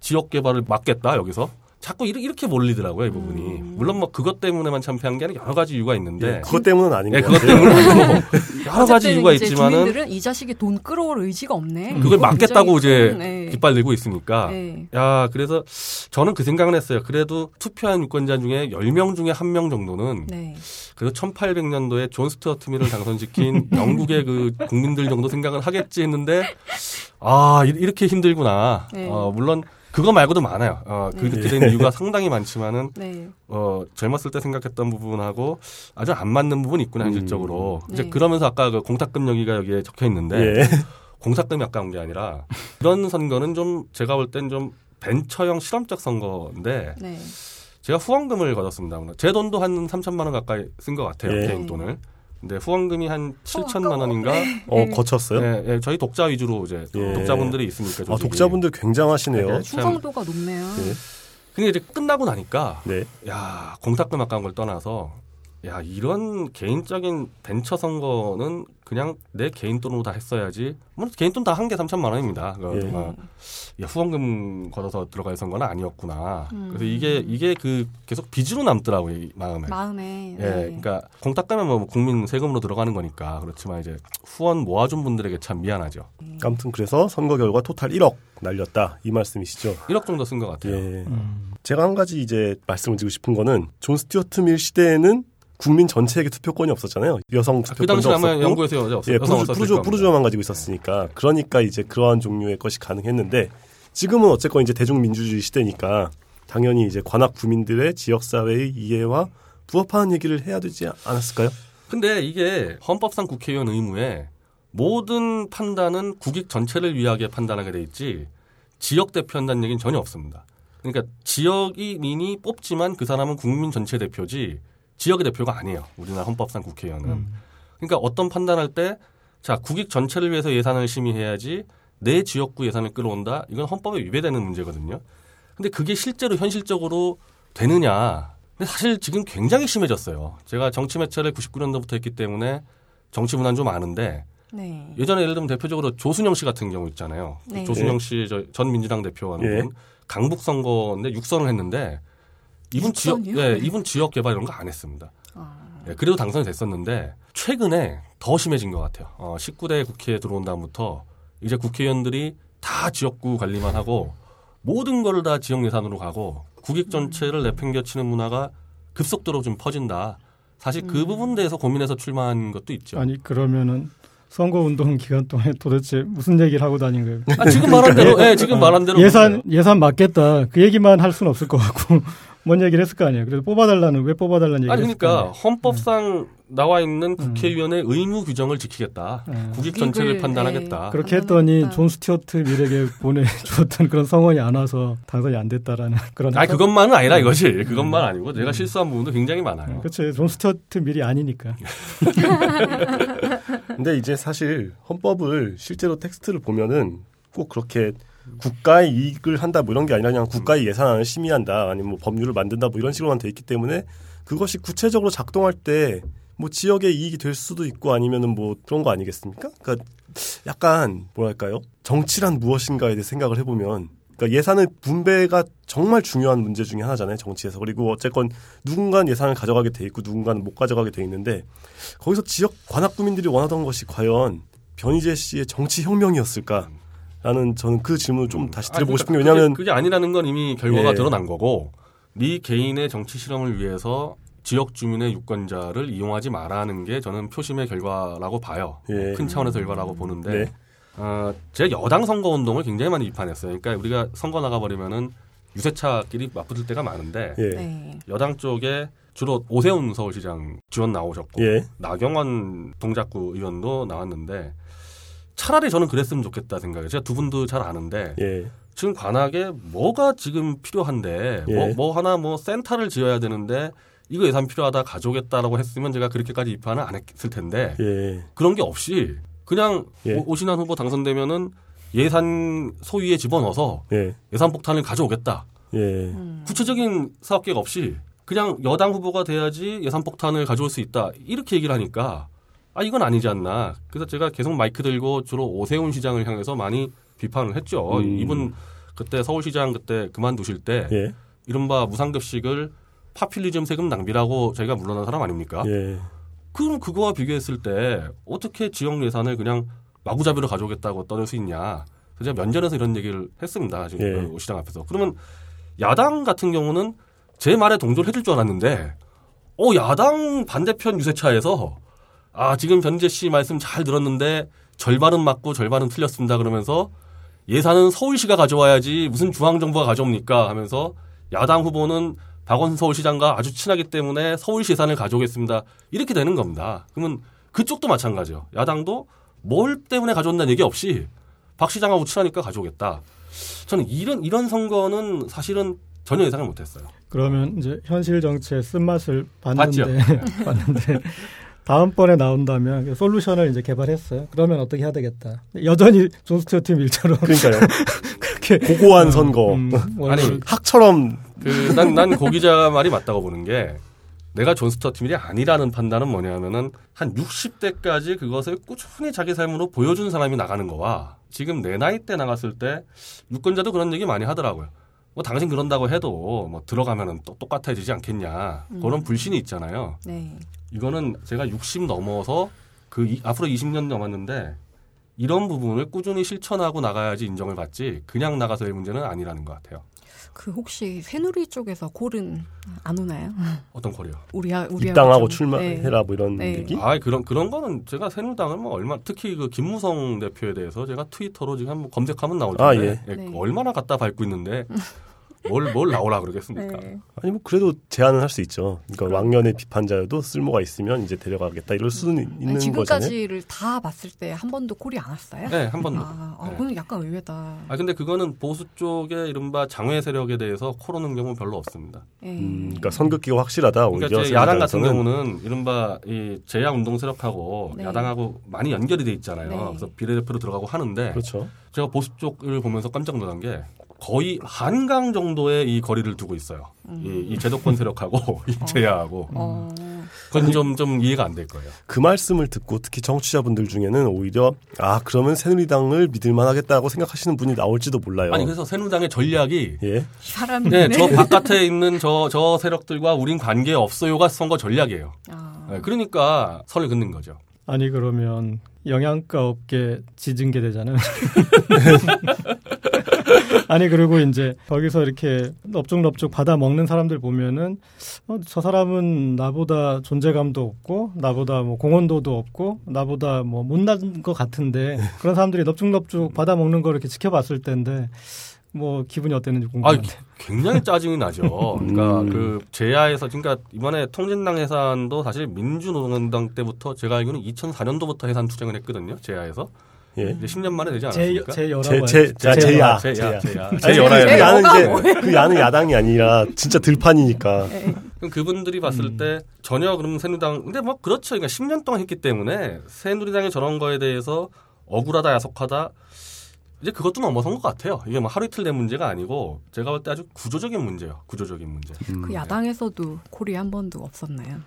지역 개발을 막겠다 여기서 자꾸 이렇게, 이렇게 몰리더라고요 이 부분이 음. 물론 뭐 그것 때문에만 참패한 게 아니라 여러 가지 이유가 있는데 예, 그것 때문은 아닌 예, 것 그것 같아요. 때문에 아니고 여러 가지 이유가 이제 있지만은 주민들은 이 자식이 돈 끌어올 의지가 없네. 그걸 막겠다고 이제 큰, 네. 깃발 들고 있으니까 네. 야 그래서 저는 그 생각을 했어요. 그래도 투표한 유권자 중에 10명 중에 1명 정도는 네. 그래도 1800년도에 존 스튜어트 밀을 당선시킨 영국의 그 국민들 정도 생각을 하겠지 했는데 아 이- 이렇게 힘들구나. 네. 어, 물론 그거 말고도 많아요. 어, 네. 그렇게 된 이유가 상당히 많지만은 네. 어, 젊었을 때 생각했던 부분하고 아주 안 맞는 부분이 있구나 현실적으로. 음. 이제 네. 그러면서 아까 그 공탁금 여기가 여기에 적혀 있는데 예. 공탁금이 아까운 게 아니라 이런 선거는 좀 제가 볼 땐 좀 벤처형 실험적 선거인데 네. 제가 후원금을 받았습니다. 제 돈도 한 3천만 원 가까이 쓴 것 같아요. 예. 개인 돈을. 근데 후원금이 한 7천만 아까워. 원인가? 어, 거쳤어요? 예, 예, 저희 독자 위주로 이제 예. 독자분들이 있으니까 아, 조직이. 독자분들 굉장하시네요. 네. 충성도가 높네요. 예. 근데 이제 끝나고 나니까 네. 야 공탁금 아까운 걸 떠나서 야 이런 개인적인 벤처 선거는 그냥 내 개인 돈으로 다 했어야지. 물론 개인 돈 다 한개 3천만 원입니다. 그, 예. 어, 야, 후원금 걷어서 들어갈 선거는 아니었구나. 음. 그래서 이게 이게 그 계속 빚으로 남더라고요 이 마음에. 마음에. 예, 네. 그러니까 공탁금은 뭐 국민 세금으로 들어가는 거니까 그렇지만 이제 후원 모아준 분들에게 참 미안하죠. 아무튼 그래서 선거 결과 토탈 1억 날렸다 이 말씀이시죠. 1억 정도 쓴 것 같아요. 예. 음. 제가 한 가지 이제 말씀을 드리고 싶은 거는 존 스튜어트 밀 시대에는 국민 전체에게 투표권이 없었잖아요. 여성 그 투표권도 당시 아마 없었고. 영국에서 여자 없었 예, 겁니다. 부르주아만 가지고 있었으니까 그러니까 이제 그러한 종류의 것이 가능했는데 지금은 어쨌건 이제 대중민주주의 시대니까 당연히 이제 관악 구민들의 지역사회의 이해와 부합하는 얘기를 해야 되지 않았을까요? 근데 이게 헌법상 국회의원 의무에 모든 판단은 국익 전체를 위하게 판단하게 돼 있지 지역 대표한다는 얘기는 전혀 없습니다. 그러니까 지역인이 뽑지만 그 사람은 국민 전체 대표지 지역의 대표가 아니에요. 우리나라 헌법상 국회의원은. 음. 그러니까 어떤 판단할 때 자, 국익 전체를 위해서 예산을 심의해야지 내 지역구 예산을 끌어온다. 이건 헌법에 위배되는 문제거든요. 근데 그게 실제로 현실적으로 되느냐. 근데 사실 지금 굉장히 심해졌어요. 제가 정치 매체를 99년도부터 했기 때문에 정치 문화는 좀 아는데 네. 예전에 예를 들면 대표적으로 조순영 씨 같은 경우 있잖아요. 네. 조순영 씨 전 민주당 대표하는 예. 분 강북 선거인데 육선을 했는데 이분 지역? 예, 네. 이분 지역 개발 이런 거 안 했습니다. 아, 예, 그래도 당선이 됐었는데 최근에 더 심해진 것 같아요. 어, 19대 국회에 들어온 다음부터 이제 국회의원들이 다 지역구 관리만 하고 모든 거를 다 지역 예산으로 가고 국익 전체를 내팽겨치는 문화가 급속도로 좀 퍼진다. 사실 그 음. 부분에 대해서 고민해서 출마한 것도 있죠. 아니 그러면은 선거 운동 기간 동안에 도대체 무슨 얘기를 하고 다닌 거예요? 아, 지금 말한 대로, 예, 지금 말한 대로. 예산 예산 맞겠다 그 얘기만 할 수는 없을 것 같고 뭔 얘기를 했을 거 아니에요. 그래서 뽑아달라는 왜 뽑아달라는 얘기를 아니 그러니까 아니에요. 헌법상 나와 있는 국회의원의 의무 규정을 지키겠다. 예. 국익 전체를 국익을, 판단하겠다. 그렇게 했더니 판단하겠다. 존 스튜어트 밀에게 보내주었던 그런 성원이 안 와서 당선이 안 됐다라는 그런. 아니 그것만은 아니라 이것이 그것만 아니고 내가 실수한 부분도 굉장히 많아요. 그렇지 존 스튜어트 밀이 아니니까. 근데 이제 사실 헌법을 실제로 텍스트를 보면은 꼭 그렇게 국가의 이익을 한다 뭐 이런 게 아니라 그냥 국가의 예산안을 심의한다 아니면 뭐 법률을 만든다 뭐 이런 식으로만 돼 있기 때문에 그것이 구체적으로 작동할 때 뭐 지역의 이익이 될 수도 있고 아니면은 뭐 그런 거 아니겠습니까? 그러니까 약간 뭐랄까요? 정치란 무엇인가에 대해 생각을 해보면 그러니까 예산의 분배가 정말 중요한 문제 중에 하나잖아요 정치에서 그리고 어쨌건 누군가는 예산을 가져가게 돼 있고 누군가는 못 가져가게 돼 있는데 거기서 지역 관악 구민들이 원하던 것이 과연 변희재 씨의 정치 혁명이었을까 라는 저는 그 질문을 좀 다시 아니, 드려보고 그러니까 싶은 게 왜냐하면 그게, 그게 아니라는 건 이미 결과가 예. 드러난 거고 네 개인의 정치 실험을 위해서 지역 주민의 유권자를 이용하지 말라는 게 저는 표심의 결과라고 봐요. 예. 큰 차원에서 결과라고 보는데 네. 어, 제가 여당 선거 운동을 굉장히 많이 비판했어요. 그러니까 우리가 선거 나가버리면은 유세차끼리 맞붙을 때가 많은데 예. 네. 여당 쪽에 주로 오세훈 서울시장 지원 나오셨고 예. 나경원 동작구 의원도 나왔는데 차라리 저는 그랬으면 좋겠다 생각해요. 제가 두 분도 잘 아는데 예. 지금 관악에 뭐가 지금 필요한데 뭐, 예. 뭐 하나 뭐 센터를 지어야 되는데 이거 예산 필요하다 가져오겠다라고 했으면 제가 그렇게까지 비판을 안 했을 텐데 예. 그런 게 없이 그냥 예. 오- 오신환 후보 당선되면은 예산 소위에 집어넣어서 예. 예산 폭탄을 가져오겠다. 예. 음. 구체적인 사업 계획 없이 그냥 여당 후보가 돼야지 예산 폭탄을 가져올 수 있다. 이렇게 얘기를 하니까 아 이건 아니지 않나. 그래서 제가 계속 마이크 들고 주로 오세훈 시장을 향해서 많이 비판을 했죠. 음. 이분 그때 서울시장 그때 그만두실 때 예. 이른바 무상급식을 파퓰리즘 세금 낭비라고 저희가 물러난 사람 아닙니까? 예. 그럼 그거와 비교했을 때 어떻게 지역 예산을 그냥 마구잡이로 가져오겠다고 떠들 수 있냐. 그래서 제가 면전에서 이런 얘기를 했습니다. 지금 예. 그오 시장 앞에서. 그러면 야당 같은 경우는 제 말에 동조를 해줄 줄 알았는데, 어, 야당 반대편 유세차에서, 아, 지금 변재 씨 말씀 잘 들었는데, 절반은 맞고 절반은 틀렸습니다. 그러면서, 예산은 서울시가 가져와야지 무슨 중앙정부가 가져옵니까? 하면서, 야당 후보는 박원순 서울시장과 아주 친하기 때문에 서울시 예산을 가져오겠습니다. 이렇게 되는 겁니다. 그러면 그쪽도 마찬가지요. 야당도 뭘 때문에 가져온다는 얘기 없이 박 시장하고 친하니까 가져오겠다. 저는 이런 이런 선거는 사실은 전혀 예상을 못했어요. 그러면 이제 현실 정치의 쓴맛을 봤는데 봤죠. 봤는데 다음번에 나온다면 솔루션을 이제 개발했어요. 그러면 어떻게 해야 되겠다. 여전히 존 스튜어트 밀처럼 그러니까요. 그렇게 고고한 선거. 음, 아니, 학처럼 그 난 난 고 기자 말이 맞다고 보는 게 내가 존 스튜어트 밀이 아니라는 판단은 뭐냐면은 한 60대까지 그것을 꾸준히 자기 삶으로 보여준 사람이 나가는 거와 지금 내 나이 때 나갔을 때 유권자도 그런 얘기 많이 하더라고요. 뭐 당신 그런다고 해도 뭐 들어가면은 또 똑같아지지 않겠냐 그런 불신이 있잖아요. 네. 이거는 제가 60 넘어서 그 이- 앞으로 20년 남았는데 이런 부분을 꾸준히 실천하고 나가야지 인정을 받지 그냥 나가서의 문제는 아니라는 것 같아요. 그 혹시 새누리 쪽에서 골은 안 오나요? 어떤 콜이요? 우리 우리 입당하고 출마해라 뭐 이런 네. 얘기. 아 그런 그런 거는 제가 새누리당을 뭐 얼마 특히 그 김무성 대표에 대해서 제가 트위터로 지금 한번 검색하면 나올 아, 텐데 예. 네. 얼마나 갖다 밟고 있는데 뭘 뭘 나오라 그러겠습니까? 네. 아니 뭐 그래도 제안은 할 수 있죠. 그러니까 왕년의 비판자여도 쓸모가 있으면 이제 데려가겠다 이럴 수는 있는 거잖아요. 지금까지를 다 봤을 때 한 번도 콜이 안 왔어요? 네, 한 번도. 아, 아 네. 그건 약간 의외다. 아 근데 그거는 보수 쪽의 이른바 장외 세력에 대해서 코로는 경우 별로 없습니다. 예. 음, 그러니까 선긋기가 확실하다. 오히려 그러니까 제 야당 같은. 경우는 이른바 이 제야 운동 세력하고 네. 야당하고 많이 연결이 돼 있잖아요. 네. 그래서 비례대표로 들어가고 하는데 그렇죠. 제가 보수 쪽을 보면서 깜짝 놀란 게 거의 한강 정도의 이 거리를 두고 있어요. 이, 이 제도권 세력하고 이 제야하고 어. 그건 좀, 좀 이해가 안 될 거예요. 그 말씀을 듣고 특히 정치자분들 중에는 오히려 아 그러면 새누리당을 믿을만 하겠다고 생각하시는 분이 나올지도 몰라요. 아니 그래서 새누리당의 전략이 예. 사람들은 네, 저 바깥에 있는 저, 저 세력들과 우린 관계 없어요가 선거 전략이에요. 아, 네, 그러니까 선을 긋는 거죠. 아니 그러면 영양가 업계 지진게 되잖아요. 아니 그리고 이제 거기서 이렇게 넙죽넙죽 받아 먹는 사람들 보면은 어, 저 사람은 나보다 존재감도 없고 나보다 뭐 공헌도도 없고 나보다 뭐 못난 것 같은데 그런 사람들이 넙죽넙죽 받아 먹는 걸 이렇게 지켜봤을 텐데 뭐 기분이 어땠는지 아, 궁금한데. 굉장히 짜증이 나죠. 그러니까 음. 그 제야에서 그러니까 이번에 통진당 해산도 사실 민주노동당 때부터 제가 알기로는 2004년도부터 해산 투쟁을 했거든요. 제야에서 예. 이제 10년 만에 되지 제, 않았습니까? 제 제. 제, 자, 제야, 제야. 제야, 제. 야는 이제 그 야는 야당이 아니라 진짜 들판이니까. 예. 그럼 그분들이 봤을 음. 때 전혀 그럼 새누리당 근데 뭐 그렇죠. 그러니까 10년 동안 했기 때문에 새누리당의 저런 거에 대해서 억울하다 야속하다 이제 그것도 넘어선 것 같아요. 이게 뭐 하루 이틀 된 문제가 아니고 제가 볼 때 아주 구조적인 문제예요. 구조적인 문제. 음. 그 야당에서도 콜이 한 번도 없었나요?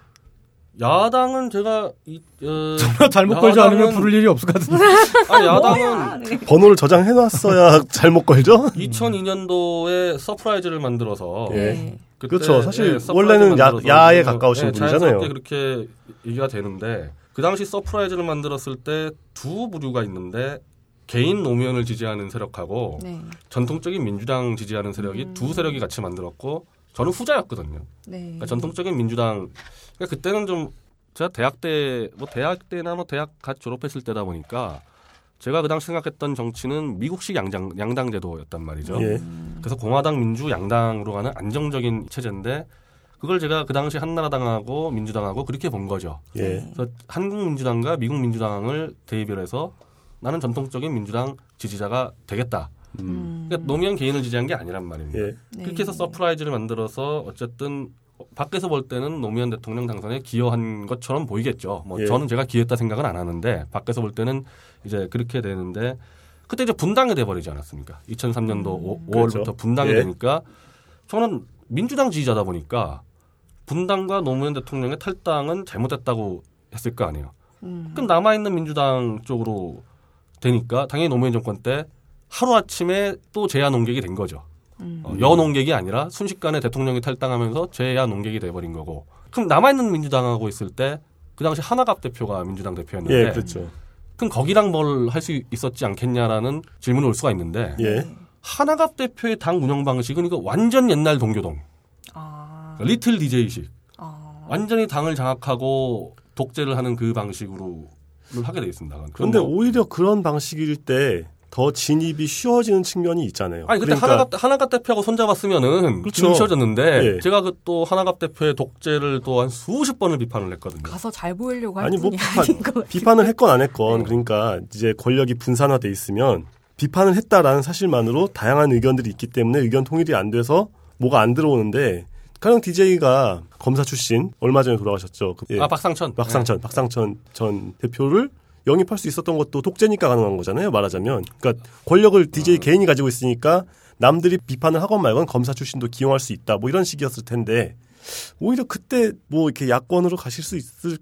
야당은 제가 이, 어, 잘못 걸지 않으면 야당은- 부를 일이 없을 것 같은데. 아니 야당은 네. 번호를 저장해 놨어야 잘못 걸죠? 2002년도에 서프라이즈를 만들어서 예. 네. 그때, 그렇죠. 사실 예, 원래는 야- 야에 가까우신 예, 분이잖아요. 그렇게 얘기가 되는데 그 당시 서프라이즈를 만들었을 때 두 부류가 있는데 개인 노무현을 지지하는 세력하고 네. 전통적인 민주당 지지하는 세력이 음. 두 세력이 같이 만들었고 저는 후자였거든요. 네. 그러니까 전통적인 민주당 그러니까 그때는 좀 제가 대학 때 뭐 대학 때나 뭐 대학 갓 졸업했을 때다 보니까 제가 그 당시 생각했던 정치는 미국식 양당 양당 제도였단 말이죠. 예. 그래서 공화당 민주 양당으로 가는 안정적인 체제인데 그걸 제가 그 당시 한나라당하고 민주당하고 그렇게 본 거죠. 예. 그래서 한국 민주당과 미국 민주당을 대비해서 나는 전통적인 민주당 지지자가 되겠다. 음. 그러니까 노무현 개인을 지지한 게 아니란 말입니다. 예. 네. 그렇게 해서 서프라이즈를 만들어서 어쨌든 밖에서 볼 때는 노무현 대통령 당선에 기여한 것처럼 보이겠죠. 뭐 예. 저는 제가 기여했다 생각은 안 하는데 밖에서 볼 때는 이제 그렇게 되는데 그때 이제 분당이 돼 버리지 않았습니까? 2003년도 오 5월부터 그렇죠. 분당이 예. 되니까 저는 민주당 지지자다 보니까 분당과 노무현 대통령의 탈당은 잘못됐다고 했을 거 아니에요. 음. 그럼 남아 있는 민주당 쪽으로 되니까 당연히 노무현 정권 때 하루 아침에 또 재야 농객이 된 거죠. 음. 어, 여농객이 아니라 순식간에 대통령이 탈당하면서 재야 농객이 돼버린 거고. 그럼 남아 있는 민주당하고 있을 때 그 당시 하나갑 대표가 민주당 대표였는데 예, 그렇죠. 그럼 거기랑 뭘 할 수 있었지 않겠냐라는 질문이 올 수가 있는데 예. 네. 하나갑 대표의 당 운영 방식은 이거 완전 옛날 동교동 아. 리틀 DJ식 아. 완전히 당을 장악하고 독재를 하는 그 방식으로 를 하게. 그건 그런데 뭐- 오히려 그런 방식일 때 더 진입이 쉬워지는 측면이 있잖아요. 아니 그때 그러니까 하나갑 하나갑 대표하고 손잡았으면은 그렇죠. 좀 쉬워졌는데 예. 제가 그 또 하나갑 대표의 독재를 또 한 수십 번을 비판을 했거든요. 가서 잘 보이려고 할 아니 뭐 비판, 아닌 것 같아요. 비판을 했건 안 했건 네. 그러니까 이제 권력이 분산화돼 있으면 비판을 했다라는 사실만으로 다양한 의견들이 있기 때문에 의견 통일이 안 돼서 뭐가 안 들어오는데 가령 DJ가 검사 출신 얼마 전에 돌아가셨죠. 그- 예. 아 박상천. 박상천, 박상천 전 대표를 영입할 수 있었던 것도 독재니까 가능한 거잖아요. 말하자면, 그러니까 권력을 DJ 아. 개인이 가지고 있으니까 남들이 비판을 하건 말건 검사 출신도 기용할 수 있다. 뭐 이런 식이었을 텐데 오히려 그때 뭐 이렇게 야권으로 가실 수 있을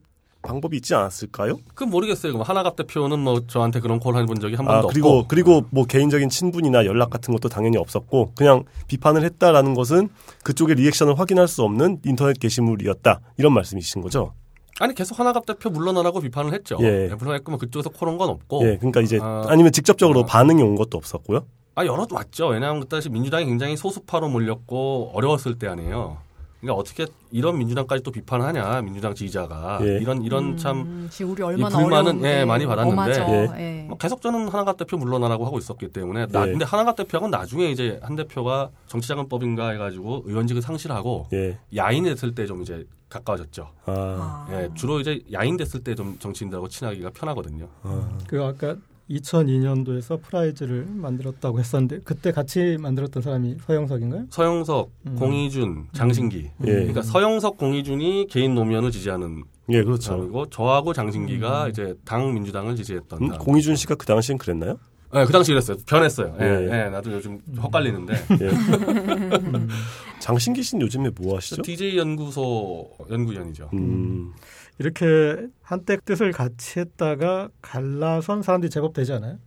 방법이 있지 않았을까요? 그 모르겠어요. 그럼 하나갑 대표는 뭐 저한테 그런 콜 해본 적이 한아 번도 그리고 없고. 그리고 뭐 개인적인 친분이나 연락 같은 것도 당연히 없었고 그냥 비판을 했다라는 것은 그쪽의 리액션을 확인할 수 없는 인터넷 게시물이었다 이런 말씀이신 거죠? 아니 계속 하나갑 대표 물러나라고 비판을 했죠. 예. 예. 물러났고 뭐 그쪽에서 콜온 건 없고. 예, 그러니까 이제 아. 아니면 직접적으로 아. 반응이 온 것도 없었고요. 아 여러 왔죠. 왜냐하면 그때 당시 민주당이 굉장히 소수파로 몰렸고 어려웠을 때 아니에요. 그러니까 어떻게 이런 민주당까지 또 비판하냐 민주당 지지자가 예. 이런 이런 참 음, 지금 우리 얼마나 불만은, 예, 많이 받았는데. 엄하죠. 예. 뭐 계속 저는 하나갑 대표 물러나라고 하고 있었기 때문에 나, 예. 근데 하나갑 대표하고 나중에 이제 한 대표가 정치자금법인가 해가지고 의원직을 상실하고 예. 야인이 됐을 때 좀 이제 가까워졌죠. 아. 아. 예, 주로 이제 야인 됐을 때 좀 정치인들하고 친하기가 편하거든요. 아. 그 아까 2002년도에 서프라이즈를 만들었다고 했었는데 그때 같이 만들었던 사람이 서영석인가요? 서영석, 음. 공희준, 장신기. 예. 그러니까 서영석, 공희준이 개인 노무현을 지지하는 예, 그렇죠. 사람이고 저하고 장신기가 음. 이제 당 민주당을 지지했던 음. 공희준 씨가 그 당시엔 그랬나요? 네, 그 당시 그랬어요. 변했어요. 예, 예. 예, 나도 요즘 헛갈리는데. 예. 음. 장신기 씨는 요즘에 뭐 하시죠? DJ 연구소 연구위원이죠. 음. 이렇게 한때 뜻을 같이 했다가 갈라선 사람들이 제법 되지 않아요?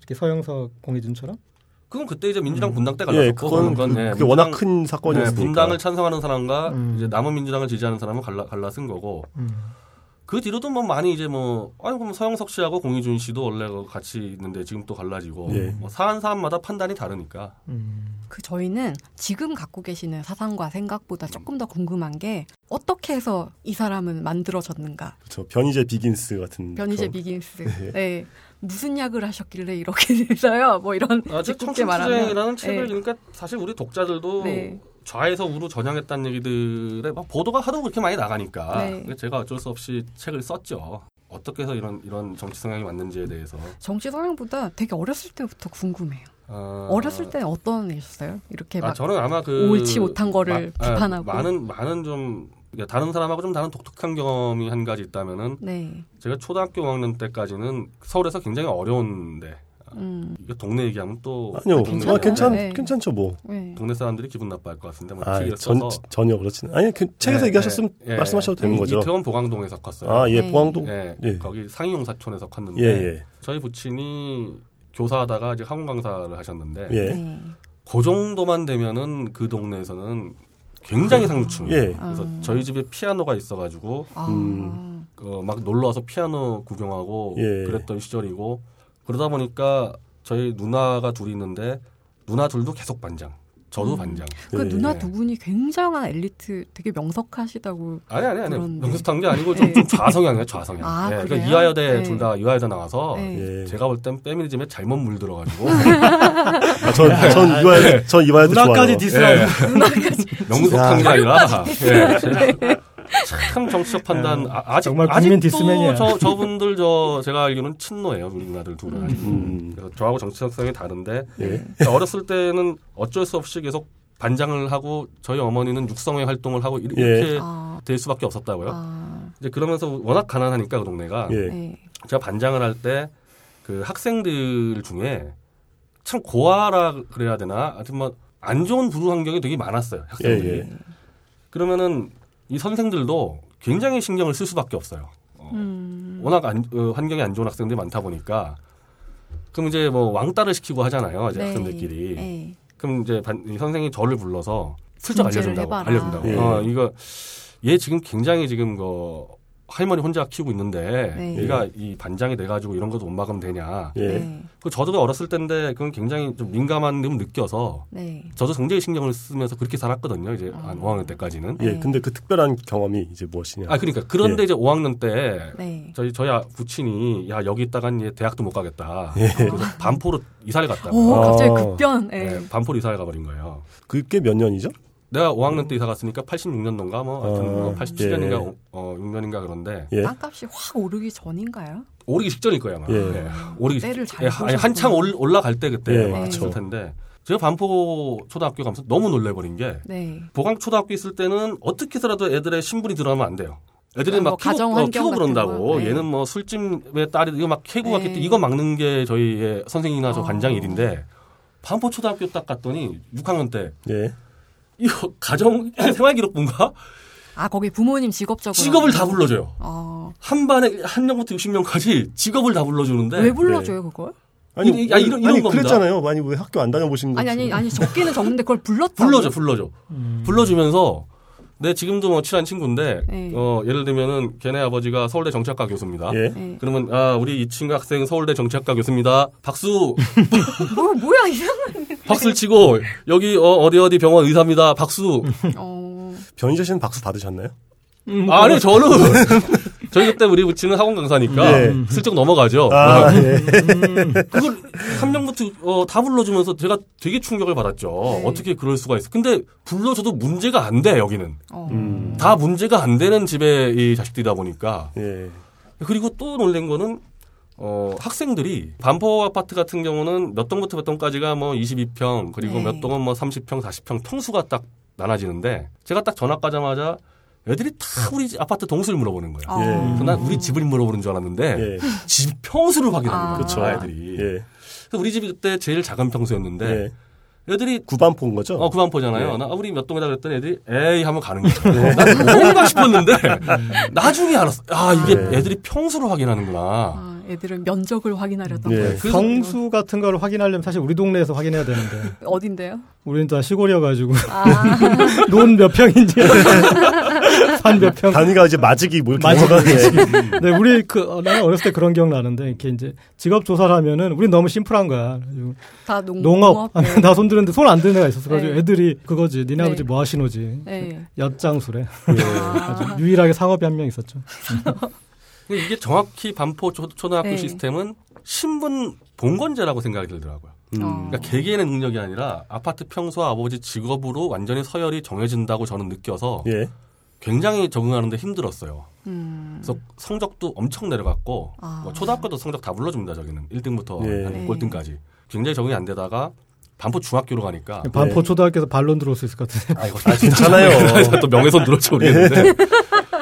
이렇게 서영석 공희준처럼? 그건 그때 이제 민주당 음. 분당 때 예, 갈랐었고 그건 그건, 그, 예, 그게 워낙 민주당- 큰 네, 사건이었으니까. 분당을 찬성하는 사람과 음. 이제 남은 민주당을 지지하는 사람은 갈라, 갈라쓴 거고 음. 그 뒤로도 뭐 많이 이제 뭐 아니 그럼 서영석 씨하고 공희준 씨도 원래 그 같이 있는데 지금 또 갈라지고 예. 뭐 사안 사안마다 판단이 다르니까 음. 그 저희는 지금 갖고 계시는 사상과 생각보다 조금 더 궁금한 게 어떻게 해서 이 사람은 만들어졌는가? 그렇죠. 변희재 비긴스 같은. 변희재 그런- 비긴스. 네. 네. 무슨 약을 하셨길래 이렇게 됐어요? 뭐 이런 아직 직접 말하면. 청춘 투쟁이라는 책을 네. 그러니까 사실 우리 독자들도 네. 좌에서 우로 전향했다는 얘기들에 막 보도가 하도 그렇게 많이 나가니까 네. 제가 어쩔 수 없이 책을 썼죠. 어떻게 해서 이런 이런 정치 성향이 왔는지에 대해서 정치 성향보다 되게 어렸을 때부터 궁금해요. 어, 어렸을 때는 어떤 애셨어요? 이렇게 아, 막 저는 아마 그 옳지 못한 거를 마- 아, 비판하고. 많은 많은 좀 그러니까 다른 사람하고 좀 다른 독특한 경험이 한 가지 있다면은 네. 제가 초등학교 5학년 때까지는 서울에서 굉장히 어려운데 음. 이거 동네 얘기하면 또 아니요, 아, 아, 괜찮아요. 괜찮 네. 괜찮죠 뭐. 네. 동네 사람들이 기분 나빠할 것 같은데 뭐 아, 전 써서 전혀 그렇지는. 아니 그 책에서 네, 얘기하셨으면 네, 말씀하셔도 네. 되는 거죠. 이태원 보강동에서 컸어요. 아, 예, 네. 보항동. 예, 예. 거기 상이용사촌에서 컸는데 예, 예. 저희 부친이 교사하다가 이제 학원 강사를 하셨는데 예. 네. 그 정도만 되면은 그 동네에서는 굉장히 상류층이에요. 예. 그래서 아. 저희 집에 피아노가 있어가지고 아. 음. 어, 막 놀러 와서 피아노 구경하고 예. 그랬던 시절이고 그러다 보니까 저희 누나가 둘이 있는데 누나 둘도 계속 반장, 저도 음. 반장. 그 예. 누나 두 분이 굉장한 엘리트, 되게 명석하시다고. 아니 아니 아니 그런- 명석한 게 아니고 좀, 네. 좀 좌성향이에요 좌성향. 아, 예, 그래요? 그러니까 이화여대 네. 둘다 이화여대 나와서 네. 예. 제가 볼 땐 페미니즘에 잘못 물들어가지고 아, 전, 전 이화여대, 전 이화여대 문화까지 좋아요. 디스라고. 명석한 게 야. 아니라 예, 참 정치적 판단 아, 아직 정말 국민 디스맨이야. 저 저분들 저 제가 알기로는 친노예요 우리 누나들 둘은 음. 그래서 저하고 정치적 성이 다른데 예. 어렸을 때는 어쩔 수 없이 계속 반장을 하고 저희 어머니는 육성회 활동을 하고 이렇게 예. 아. 될 수밖에 없었다고요. 아. 이제 그러면서 워낙 가난하니까 그 동네가 예. 네. 제가 반장을 할 때 그 학생들 중에 참 고아라 그래야 되나 하여튼 뭐안 좋은 부루 환경이 되게 많았어요 학생들이 예, 예. 그러면은 이 선생들도 굉장히 신경을 쓸 수밖에 없어요 어, 음. 워낙 안- 어, 환경이 안 좋은 학생들이 많다 보니까 그럼 이제 뭐 왕따를 시키고 하잖아요 이제 네. 학생들끼리 네. 그럼 이제 반- 이 선생이 저를 불러서 슬쩍 알려준다고 해봐라. 알려준다고 예. 어 이거 얘 지금 굉장히 지금 그 할머니 혼자 키우고 있는데 네. 얘가 이 반장이 돼가지고 이런 것도 못 막으면 되냐 예. 네. 그 저도 어렸을 때인데 그건 굉장히 좀 민감한 점 느껴서 네. 저도 굉장히 신경을 쓰면서 그렇게 살았거든요 이제 아. 한 5학년 때까지는 예. 네. 근데 그 특별한 경험이 이제 무엇이냐. 아 그러니까 그런데 예. 이제 5학년 때 네. 저희 저희 아- 부친이 야 여기 있다간 얘 대학도 못 가겠다 예. 그래서 반포로 이사를 갔다고 오, 갑자기 아. 급변. 네. 네, 반포로 이사를 가버린 거예요. 그게 몇 년이죠? 내가 5학년 때 이사 갔으니까 86년도인가 뭐 하여튼 어, 뭐 87년인가 예. 어 6년인가 그런데 예. 땅값이 확 오르기 전인가요? 오르기 직전일 거야 아마. 예. 예. 오르기 때를 직- 잘 예. 아니, 한창 올, 올라갈 때 그때 예. 했을 텐데 제가 반포 초등학교 가면서 너무 놀래버린 게 네. 보강 초등학교 있을 때는 어떻게 해서라도 애들의 신분이 드러나면 안 돼요. 애들이 뭐막 키고, 어, 키고 그런다고 거. 네. 얘는 뭐 술집의 딸이 이거 막 캐고 갔기 네. 때문에 이거 막는 게 저희의 선생님이나 저 어. 반장 일인데 반포 초등학교 딱 갔더니 6학년 때 예. 이거 가정 생활기록부인가 아, 거기 부모님 직업적으로. 직업을 다 불러줘요. 어. 한 반에 한 명부터 60명까지 직업을 다 불러주는데 왜 불러줘요, 그걸? 아니, 이- 야, 이런- 이런 아니 겁니다. 그랬잖아요. 많이 왜 학교 안 다녀보신 거? 아니, 아니, 아니, 적기는 적는데 그걸 불렀다고. 불러줘 불러줘 음. 불러주면서 내 지금도 뭐 친한 친구인데 네. 어 예를 들면은 걔네 아버지가 서울대 정치학과 교수입니다. 예. 네. 그러면 아 우리 이 친구 학생 서울대 정치학과 교수입니다. 박수 뭐, 뭐야, 이상한. 박수를 치고 여기 어, 어디 어디 병원 의사입니다. 박수. 어. 변희재 씨는 박수 받으셨나요? 음, 아, 아니 저는 저희 그때 우리 부친은 학원 강사니까 예. 슬쩍 넘어가죠. 아, 예. 그걸 한 명부터 어, 다 불러주면서 제가 되게 충격을 받았죠. 네. 어떻게 그럴 수가 있어? 근데 불러줘도 문제가 안 돼 여기는 어. 음. 다 문제가 안 되는 집에 이 자식들이다 보니까 예. 그리고 또 놀란 거는 어, 학생들이 반포 아파트 같은 경우는 몇 동부터 몇 동까지가 뭐 22평 그리고 네. 몇 동은 뭐 30평 40평 평수가 딱 나눠지는데 제가 딱 전학 가자마자 애들이 다 우리 집 아파트 동수를 물어보는 거예요. 어. 예. 난 우리 집을 물어보는 줄 알았는데 예. 집 평수를 확인하는 아. 거죠. 그쵸. 애들이. 예. 그래서 우리 집이 그때 제일 작은 평수였는데 예. 애들이 구반포인 거죠? 어 구반포잖아요. 예. 나 우리 몇 동이다 그랬더니 애들이 에이 하면 가는 거예요. 난 뭔가 싶었는데 나중에 알았어. 아 이게 예. 애들이 평수를 확인하는구나. 아, 애들은 면적을 확인하려던 예. 거예요. 성수 같은 걸 확인하려면 사실 우리 동네에서 확인해야 되는데 어딘데요? 우리는 다 시골이어가지고 아, 논몇 평인지 산 몇 평. 단위가 이제 마직이 뭐 이렇게 마직이 넘어가네. 네, 우리 그 어, 나는 어렸을 때 그런 기억 나는데 이렇게 이제 직업 조사를 하면은 우리 너무 심플한 거야. 다 농, 농업 네. 나손 드는데 손 안 드는 애가 있었어. 가지고 네. 애들이 그거지. 니네 네. 아버지 뭐 하시노지. 네. 엿장수래. 아, 유일하게 상업이 한 명 있었죠. 이게 정확히 반포 초, 초등학교 네. 시스템은 신분 봉건제라고 생각이 들더라고요. 음. 어. 그러니까 개개인의 능력이 아니라 아파트 평수와 아버지 직업으로 완전히 서열이 정해진다고 저는 느껴서 예. 굉장히 적응하는데 힘들었어요. 음. 그래서 성적도 엄청 내려갔고 아. 뭐 초등학교도 성적 다 불러줍니다 저기는 1등부터 예. 한 네. 꼴등까지 굉장히 적응이 안 되다가 반포 중학교로 가니까 반포 초등학교에서 반론 들어올 수 있을 것 같은데. 아 이거 아, 괜찮아요. 또 명예훼손 들었죠 우리는데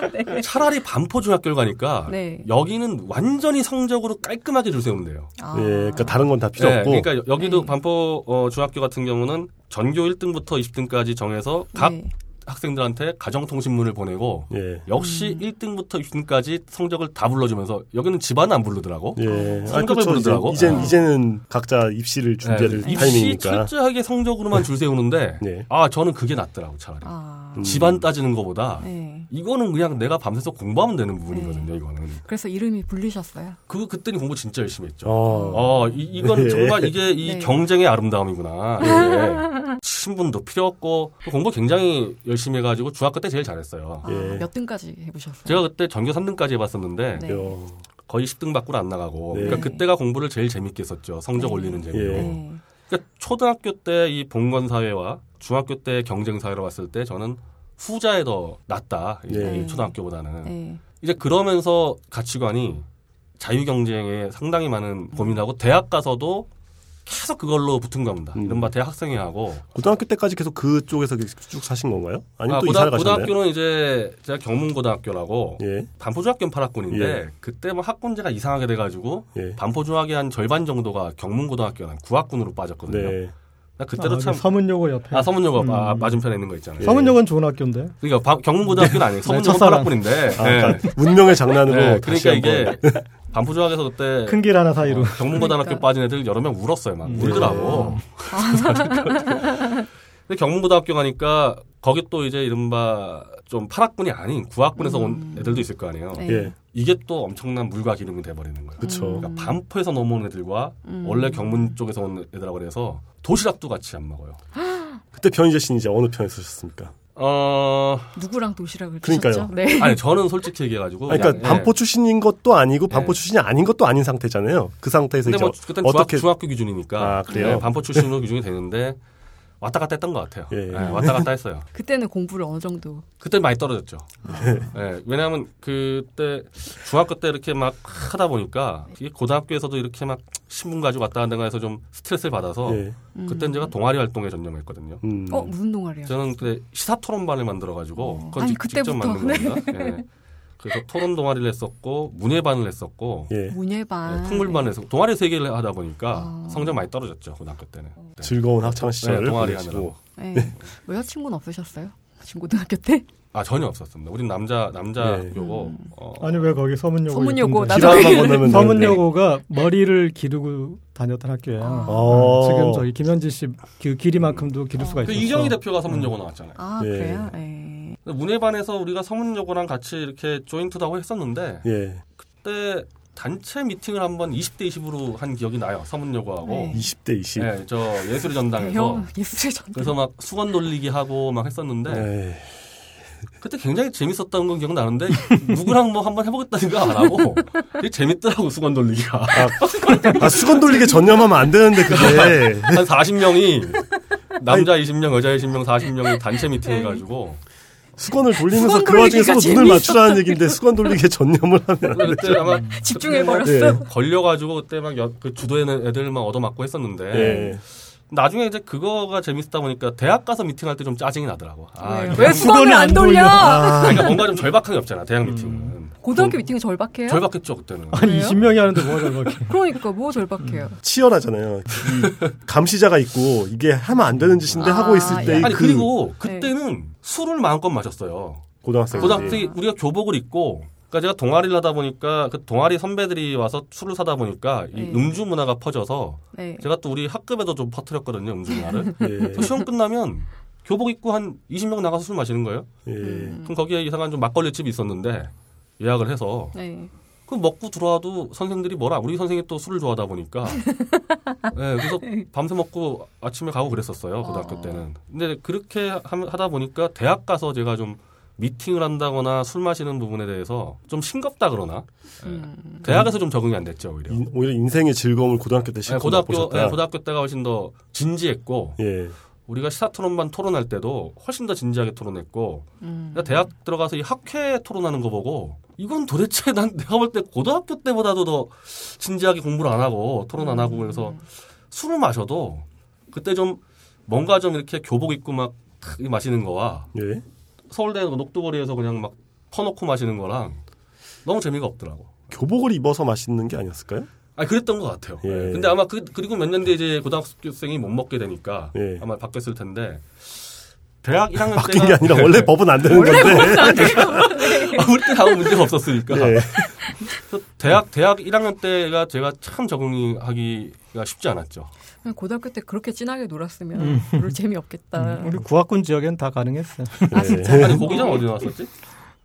차라리 반포 중학교를 가니까 네. 여기는 완전히 성적으로 깔끔하게 줄 세운대요. 아. 예, 그러니까 다른 건 다 필요 네, 없고. 그러니까 여기도 네. 반포 어, 중학교 같은 경우는 전교 1등부터 20등까지 정해서 각 네. 학생들한테 가정통신문을 보내고 예. 역시 음. 1등부터 20등까지 성적을 다 불러주면서 여기는 집안은 안 부르더라고. 예. 성적을 부르더라고. 이제, 아. 이제는 각자 입시를 준비할 네, 입시 타이밍이니까. 철저하게 성적으로만 줄 세우는데 네. 아 저는 그게 낫더라고 차라리 아. 음. 집안 따지는 것보다 네. 이거는 그냥 내가 밤새서 공부하면 되는 부분이거든요. 이거는 그래서 이름이 불리셨어요. 그 그때는 공부 진짜 열심히 했죠. 어. 어, 이, 이건 네. 정말 이게 이 네. 경쟁의 아름다움이구나. 예. 신분도 필요 없고 공부 굉장히 열심히 해가지고 중학교 때 제일 잘했어요. 아, 예. 몇 등까지 해보셨어요? 제가 그때 전교 3등까지 해봤었는데 네. 요. 거의 10등 밖으로 안 나가고 네. 그러니까 그때가 공부를 제일 재밌게 했었죠. 성적 네. 올리는 재미로. 그러니까 초등학교 때 이 봉건 사회와 중학교 때 경쟁 사회로 봤을 때 저는 후자에 더 낫다. 이 네. 초등학교보다는. 네. 이제 그러면서 가치관이 자유 경쟁에 상당히 많은 고민하고 대학 가서도 계속 그걸로 붙은 겁니다. 음. 이른바 대학 학생회하고 고등학교 때까지 계속 그쪽에서 쭉 사신 건가요? 아니면 아, 또 고등, 이사를 가셨나요? 고등학교는 이제 제가 경문고등학교라고 예. 반포중학교는 8학군인데 예. 그때 뭐 학군제가 이상하게 돼가지고 예. 반포중학의 한 절반 정도가 경문고등학교는 9학군으로 빠졌거든요. 네. 나 그때도 아, 참 서문여고 옆에. 아, 서문여고 음. 아, 맞은편에 있는 거 있잖아요. 예. 서문여고는 좋은 학교인데. 그러니까 바- 경문고등학교는 아니에요. 서문여고 첫사랑. 8학군인데. 아, 그러니까 운명의 장난으로 네, 그러니까 이게 반포중학에서 그때 큰 길 하나 사이로. 어, 경문고등학교 그러니까. 빠진 애들 여러 명 울었어요. 막 음. 울더라고. 근데 경문고등학교 가니까 거기 또 이제 이른바 좀 8학군이 아닌 9학군에서 온 음. 애들도 있을 거 아니에요. 네. 예. 이게 또 엄청난 물과 기름이 돼버리는 거예요. 그쵸. 음. 그러니까 반포에서 넘어온 애들과 음. 원래 경문 쪽에서 온 애들하고 그래서 도시락도 같이 안 먹어요. 그때 변희재 씨는 이제 어느 편에 쓰셨습니까? 어, 누구랑 도시락을 그러니까요. 드셨죠? 네. 아니 저는 솔직히 얘기해가지고 아니, 그러니까 그냥, 반포 출신인 것도 아니고 반포 예. 출신이 아닌 것도 아닌 상태잖아요. 그 상태에서 근데 이제 뭐 그땐 어떻게 중학, 중학 교 기준이니까 아, 그래요? 네, 반포 출신으로 규정이 되는데 왔다 갔다 했던 것 같아요. 예, 예. 네, 왔다 갔다 했어요. 그때는 공부를 어느 정도 그때 많이 떨어졌죠. 네, 왜냐하면 그때 중학교 때 이렇게 막 하다 보니까 이게 고등학교에서도 이렇게 막 신문 가지고 왔다 갔다 해서 좀 스트레스를 받아서 예. 음. 그때는 제가 동아리 활동에 전념했거든요. 음. 어 무슨 동아리요? 저는 그때 시사 토론반을 만들어가지고 어. 그건 아니, 직- 직접 그때부터. 만든 겁니다. 예. 그래서 토론 동아리를 했었고 문예반을 했었고 예. 문예반 네, 했었고 동아리 세 개를 하다 보니까 아. 성적 많이 떨어졌죠 고등학교 때는. 네. 즐거운 학창 시절을 네, 동아리 보내시고 네. 여자친구는 없으셨어요? 지금 고등학교 때? 아 전혀 없었습니다. 우린 남자 남자교고 음. 어, 아니 왜 거기 서문여고? 서문여고? 나도 건너면 서문여고가 머리를 기르고 다녔던 학교예요. 아. 어. 지금 저기 김현지 씨 그 길이만큼도 기를 수가 그 있었어. 이정희 대표가 서문여고 나왔잖아요. 아 예. 그래요? 네. 문예반에서 우리가 서문여고랑 같이 이렇게 조인트도 하고 했었는데 예. 그때 단체 미팅을 한번 20대 20으로 한 기억이 나요. 서문여고하고. 네. 20대 20. 네, 저 예술의 전당에서 형 예술의 전. 그래서 막 수건 돌리기 하고 막 했었는데 네. 그때 굉장히 재밌었던 건 기억나는데 누구랑 뭐 한번 해보겠다는 거 안 하고 되게 재밌더라고 수건 돌리기가 아, 수건 돌리게 전념하면 안 되는데 그게. 한 40명이 남자 20명 여자 20명 40명이 단체 미팅 해가지고 수건을 돌리면서 수건 그 와중에서 돌리기가 눈을. 맞추라는 얘기인데 수건 돌리기에 전념을 하면 안 그때 되죠. 아마 집중해 버렸어. 예. 걸려가지고 그때 막 그 주도에는 애들 막 얻어맞고 했었는데 예. 나중에 이제 그거가 재밌다 보니까 대학 가서 미팅할 때 좀 짜증이 나더라고. 아? 이거 왜 수건을 안 돌려? 아, 그러니까 뭔가 좀 절박한 게 없잖아 대학 미팅은. 고등학교 미팅은 절박해요? 절박했죠 그때는. 아니 그래요? 20명이 하는데 뭐가 절박해. 그러니까 뭐 절박해요? 치열하잖아요. 이 감시자가 있고 이게 하면 안 되는 짓인데 아, 하고 있을 때 예. 아니 그 그리고 그때는 술을 마음껏 마셨어요. 고등학생 고등학생이 우리가 교복을 입고 그러니까 제가 동아리를 하다 보니까 그 동아리 선배들이 와서 술을 사다 보니까 이 네. 음주 문화가 퍼져서 네. 제가 또 우리 학급에도 좀 퍼뜨렸거든요 음주 문화를. 예. 그래서 시험 끝나면 교복 입고 한 20명 나가서 술 마시는 거예요. 예. 음. 그럼 거기에 이상한 좀 막걸리 집이 있었는데 예약을 해서 네. 그럼 먹고 들어와도 선생들이 뭐라 우리 선생이 또 술을 좋아하다 보니까 네, 그래서 밤새 먹고 아침에 가고 그랬었어요 고등학교 어. 때는 근데 그렇게 하- 하다 보니까 대학 가서 제가 좀 미팅을 한다거나 술 마시는 부분에 대해서 좀 싱겁다 그러나 음. 대학에서 좀 적응이 안 됐죠 오히려 인- 오히려 인생의 즐거움을 고등학교 때 네, 고등학교. 네, 고등학교 때가 훨씬 더 진지했고 예. 우리가 시사 토론반 토론할 때도 훨씬 더 진지하게 토론했고 음. 내가 대학 들어가서 이 학회 토론하는 거 보고 이건 도대체 난 내가 볼 때 고등학교 때보다도 더 진지하게 공부를 안 하고 토론 안 하고 그래서 술을 마셔도 그때 좀 뭔가 좀 이렇게 교복 입고 막탁 마시는 거와 예. 서울대 녹두거리에서 그냥 막 퍼놓고 마시는 거랑 너무 재미가 없더라고. 교복을 입어서 맛있는 게 아니었을까요? 아 그랬던 것 같아요. 예. 근데 아마 그, 그리고 몇 년 뒤에 이제 고등학생이 못 먹게 되니까 예. 아마 바뀌었을 텐데 대학 1학년 바뀐 때가 게 아니라 원래 법은 안 되는 건데. 아, 우리 때 아무 문제가 없었으니까 예. 대학 대학 1학년 때가 제가 참 적응하기가 쉽지 않았죠. 그냥 고등학교 때 그렇게 진하게 놀았으면 별로 재미없겠다. 우리 구학군 지역엔 다 가능했어. 아 진짜. 아니 고기장 어디 나왔었지?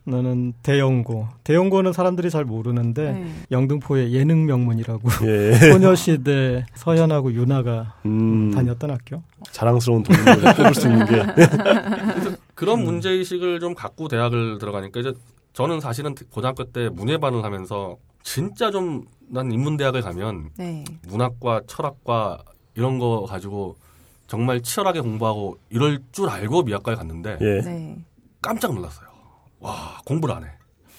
나는 대영고. 대영고는 사람들이 잘 모르는데 네. 영등포의 예능 명문이라고 예. 소녀시대 서현하고 유나가 음, 다녔던 학교. 자랑스러운 동료를 뽑을 수 있는 게. 그런 음. 문제 의식을 좀 갖고 대학을 들어가니까 이제 저는 사실은 고등학교 때 문예반을 하면서 진짜 좀 난 인문대학을 가면 네. 문학과 철학과 이런 거 가지고 정말 치열하게 공부하고 이럴 줄 알고 미학과에 갔는데 예. 네. 깜짝 놀랐어요. 와 공부를 안 해.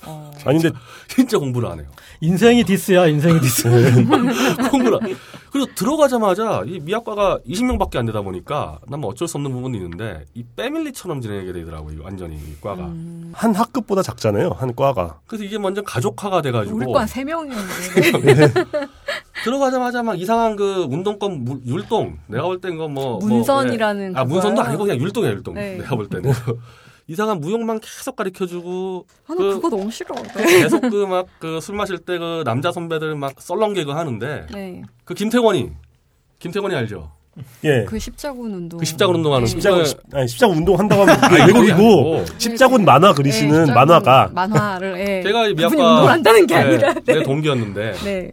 어. 아니 근데 진짜 공부를 안 해요. 인생이 diss야, 인생이 디스. 공부를. 안- 그리고 들어가자마자 이 미학과가 20명밖에 안 되다 보니까 난뭐 어쩔 수 없는 부분이 있는데 이 family처럼 지내게 되더라고요. 이 완전히 이 과가. 음. 한 학급보다 작잖아요. 한 과가. 그래서 이게 완전 가족화가 돼가지고 우리 과세 명이었는데 들어가자마자 막 이상한 그 운동권 물- 율동 내가 볼 땐 거뭐 문선이라는 뭐, 예. 아 문선도? 아니고 그냥 율동이야 율동 네. 내가 볼 때는 이상한 무용만 계속 가르쳐주고 나는 그- 그거 너무 싫어. 그 계속 그 막 그 술 마실 때 그 남자 선배들 막 썰렁 개그 하는데 네. 그 김태권이 김태권이 알죠 예. 그 십자군 운동. 그 십자군 운동하는 네. 십자군 그- 아니 십자군 운동 한다고 하면 그게 외국이고 아니고. 십자군 만화 그리시는 네, 십자군 만화가 만화를 예. 그분이 미학과 운동을 한다는 게 아니라. 네, 네. 내 동기였는데 네.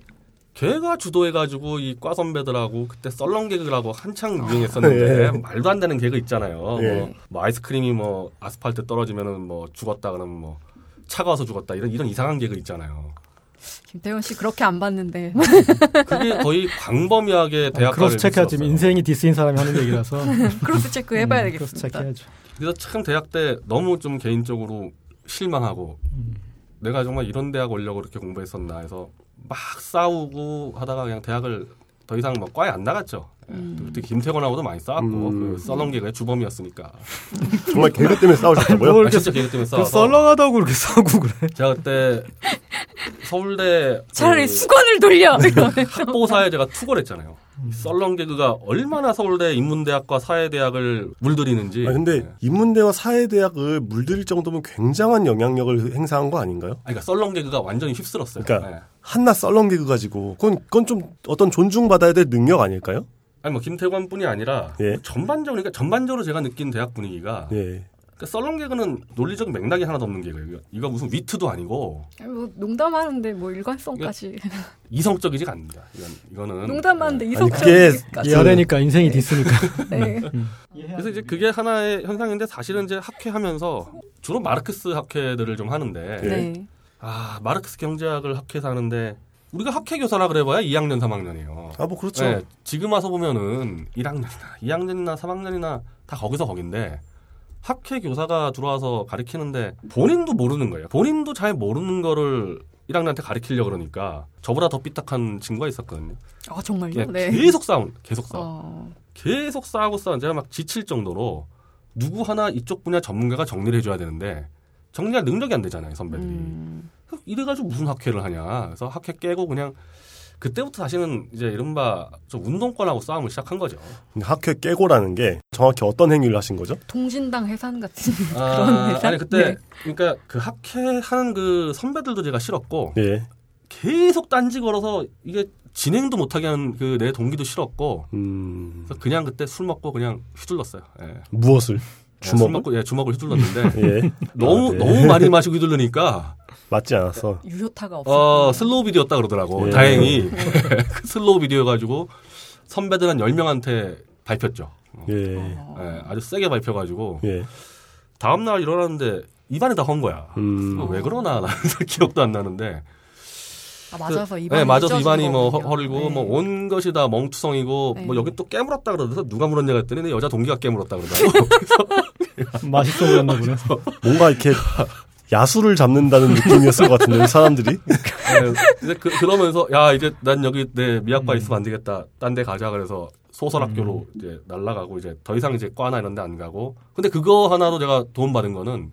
걔가 주도해가지고 이 과 선배들하고 그때 썰렁 개그라고 한창 유행했었는데 예. 말도 안 되는 개그 있잖아요. 예. 뭐, 뭐 아이스크림이 뭐 아스팔트 떨어지면은 뭐 죽었다 그러면 뭐 차가워서 죽었다 이런 이런 이상한 개그 있잖아요. 김태원 씨 그렇게 안 봤는데. 그게 거의 광범위하게 대학가를 cross check하지. 휩쓸었어요. 인생이 diss인 사람이 하는 얘기라서. cross check 해봐야 음, cross 되겠습니다. 체크 해야죠. 그래서 참 대학 때 너무 좀 개인적으로 실망하고 음. 내가 정말 이런 대학 오려고 그렇게 공부했었나 해서 막 싸우고 하다가 그냥 대학을 더 이상 뭐 과에 안 나갔죠. 음. 그때 김태권하고도 많이 싸웠고 음. 그 썰렁개그의 주범이었으니까 정말 개그 때문에 싸우셨다고요? 뭘 아, 진짜 개그 때문에 그 싸워서 썰렁하다고 그렇게 싸우고 그래. 제가 그때 서울대 차라리 그 수건을 돌려. 학보사에 제가 투고를 했잖아요. 음. 이 썰렁 개그가 얼마나 서울대 인문대학과 사회대학을 물들이는지. 아 근데 네. 인문대와 사회대학을 물들일 정도면 굉장한 영향력을 행사한 거 아닌가요? 아니, 그러니까 썰렁 개그가 완전히 휩쓸었어요. 그러니까 네. 한낱 썰렁 개그 가지고 그건 그건 좀 어떤 존중받아야 될 능력 아닐까요? 아니 뭐 김태관뿐이 아니라 예. 전반적으로 그러니까 전반적으로 제가 느낀 대학 분위기가 예. 그러니까 썰렁 개그는 논리적 맥락이 하나도 없는 개그예요. 이거- 무슨 위트도 아니고 뭐 농담하는데 뭐 일관성까지. 이성적이지가 않습니다. 이건 이거는 농담하는데 네. 그게 까지. 연애니까 인생이 디스니까. 네. 그래서 이제 그게 하나의 현상인데 사실은 이제 학회하면서 주로 마르크스 학회들을 좀 하는데 네. 아 마르크스 경제학을 학회에서 하는데 우리가 학회 교사라 그래봐야 2학년 3학년이에요. 아 뭐 그렇죠. 네, 지금 와서 보면은 1학년이나 2학년이나 3학년이나 다 거기서 거긴데 학회 교사가 들어와서 가르치는데 본인도 모르는 거예요. 본인도 잘 모르는 거를 1학년한테 가르치려 그러니까 저보다 더 삐딱한 친구가 있었거든요. 아 정말요? 예, 네. 계속 싸움, 계속 싸움. 어. 계속 싸우고 싸우 제가 막 지칠 정도로 누구 하나 이쪽 분야 전문가가 정리를 해줘야 되는데 정리할 능력이 안 되잖아요 선배들이 음. 이래가지고 무슨 학회를 하냐 그래서 학회 깨고 그냥 그때부터 다시는 이제 이른바 좀 운동권하고 싸움을 시작한 거죠 근데 학회 깨고라는 게 정확히 어떤 행위를 하신 거죠? 동신당 해산 같은 아, 그런 회사. 아니 그때 네. 그러니까 그 학회 하는 그 선배들도 제가 싫었고 예. 계속 딴지 걸어서 이게 진행도 못하게 하는 그 내 동기도 싫었고 음. 그래서 그냥 그때 술 먹고 그냥 휘둘렀어요 예. 무엇을? 술 주먹을? 먹고 예, 주먹을 휘둘렀는데 예. 너무 아, 네. 너무 많이 마시고 휘둘르니까 맞지 않았어. 유효타가 없어. 어 슬로우 비디오였다 그러더라고 예. 다행히 그 슬로우 비디오 가지고 선배들 한 10명한테 밟혔죠 예. 예, 아주 세게 밟혀가지고 예. 다음 날 일어났는데 입안이 다 헌 거야 음. 왜 그러나 나는 기억도 안 나는데 아, 맞아서 입안이 네, 맞아서 찢어진 입안이 뭐 거군요. 허- 허리고 네. 뭐온 것이 다 멍투성이고 네. 뭐 여기 또 깨물었다 그러면서 누가 물었냐 했더니 내 여자 동기가 깨물었다 그러더라고 맛있어 보였나 보네. 뭔가 이렇게 야수를 잡는다는 느낌이었을 것 같은데 사람들이. 네, 이제 그, 그러면서 야 이제 난 여기 내 미학과 음. 있으면 안 되겠다. 딴 데 가자 그래서 소설학교로 이제 날라가고 이제 더 이상 이제 과나 이런 데 안 가고. 근데 그거 하나로 제가 도움 받은 거는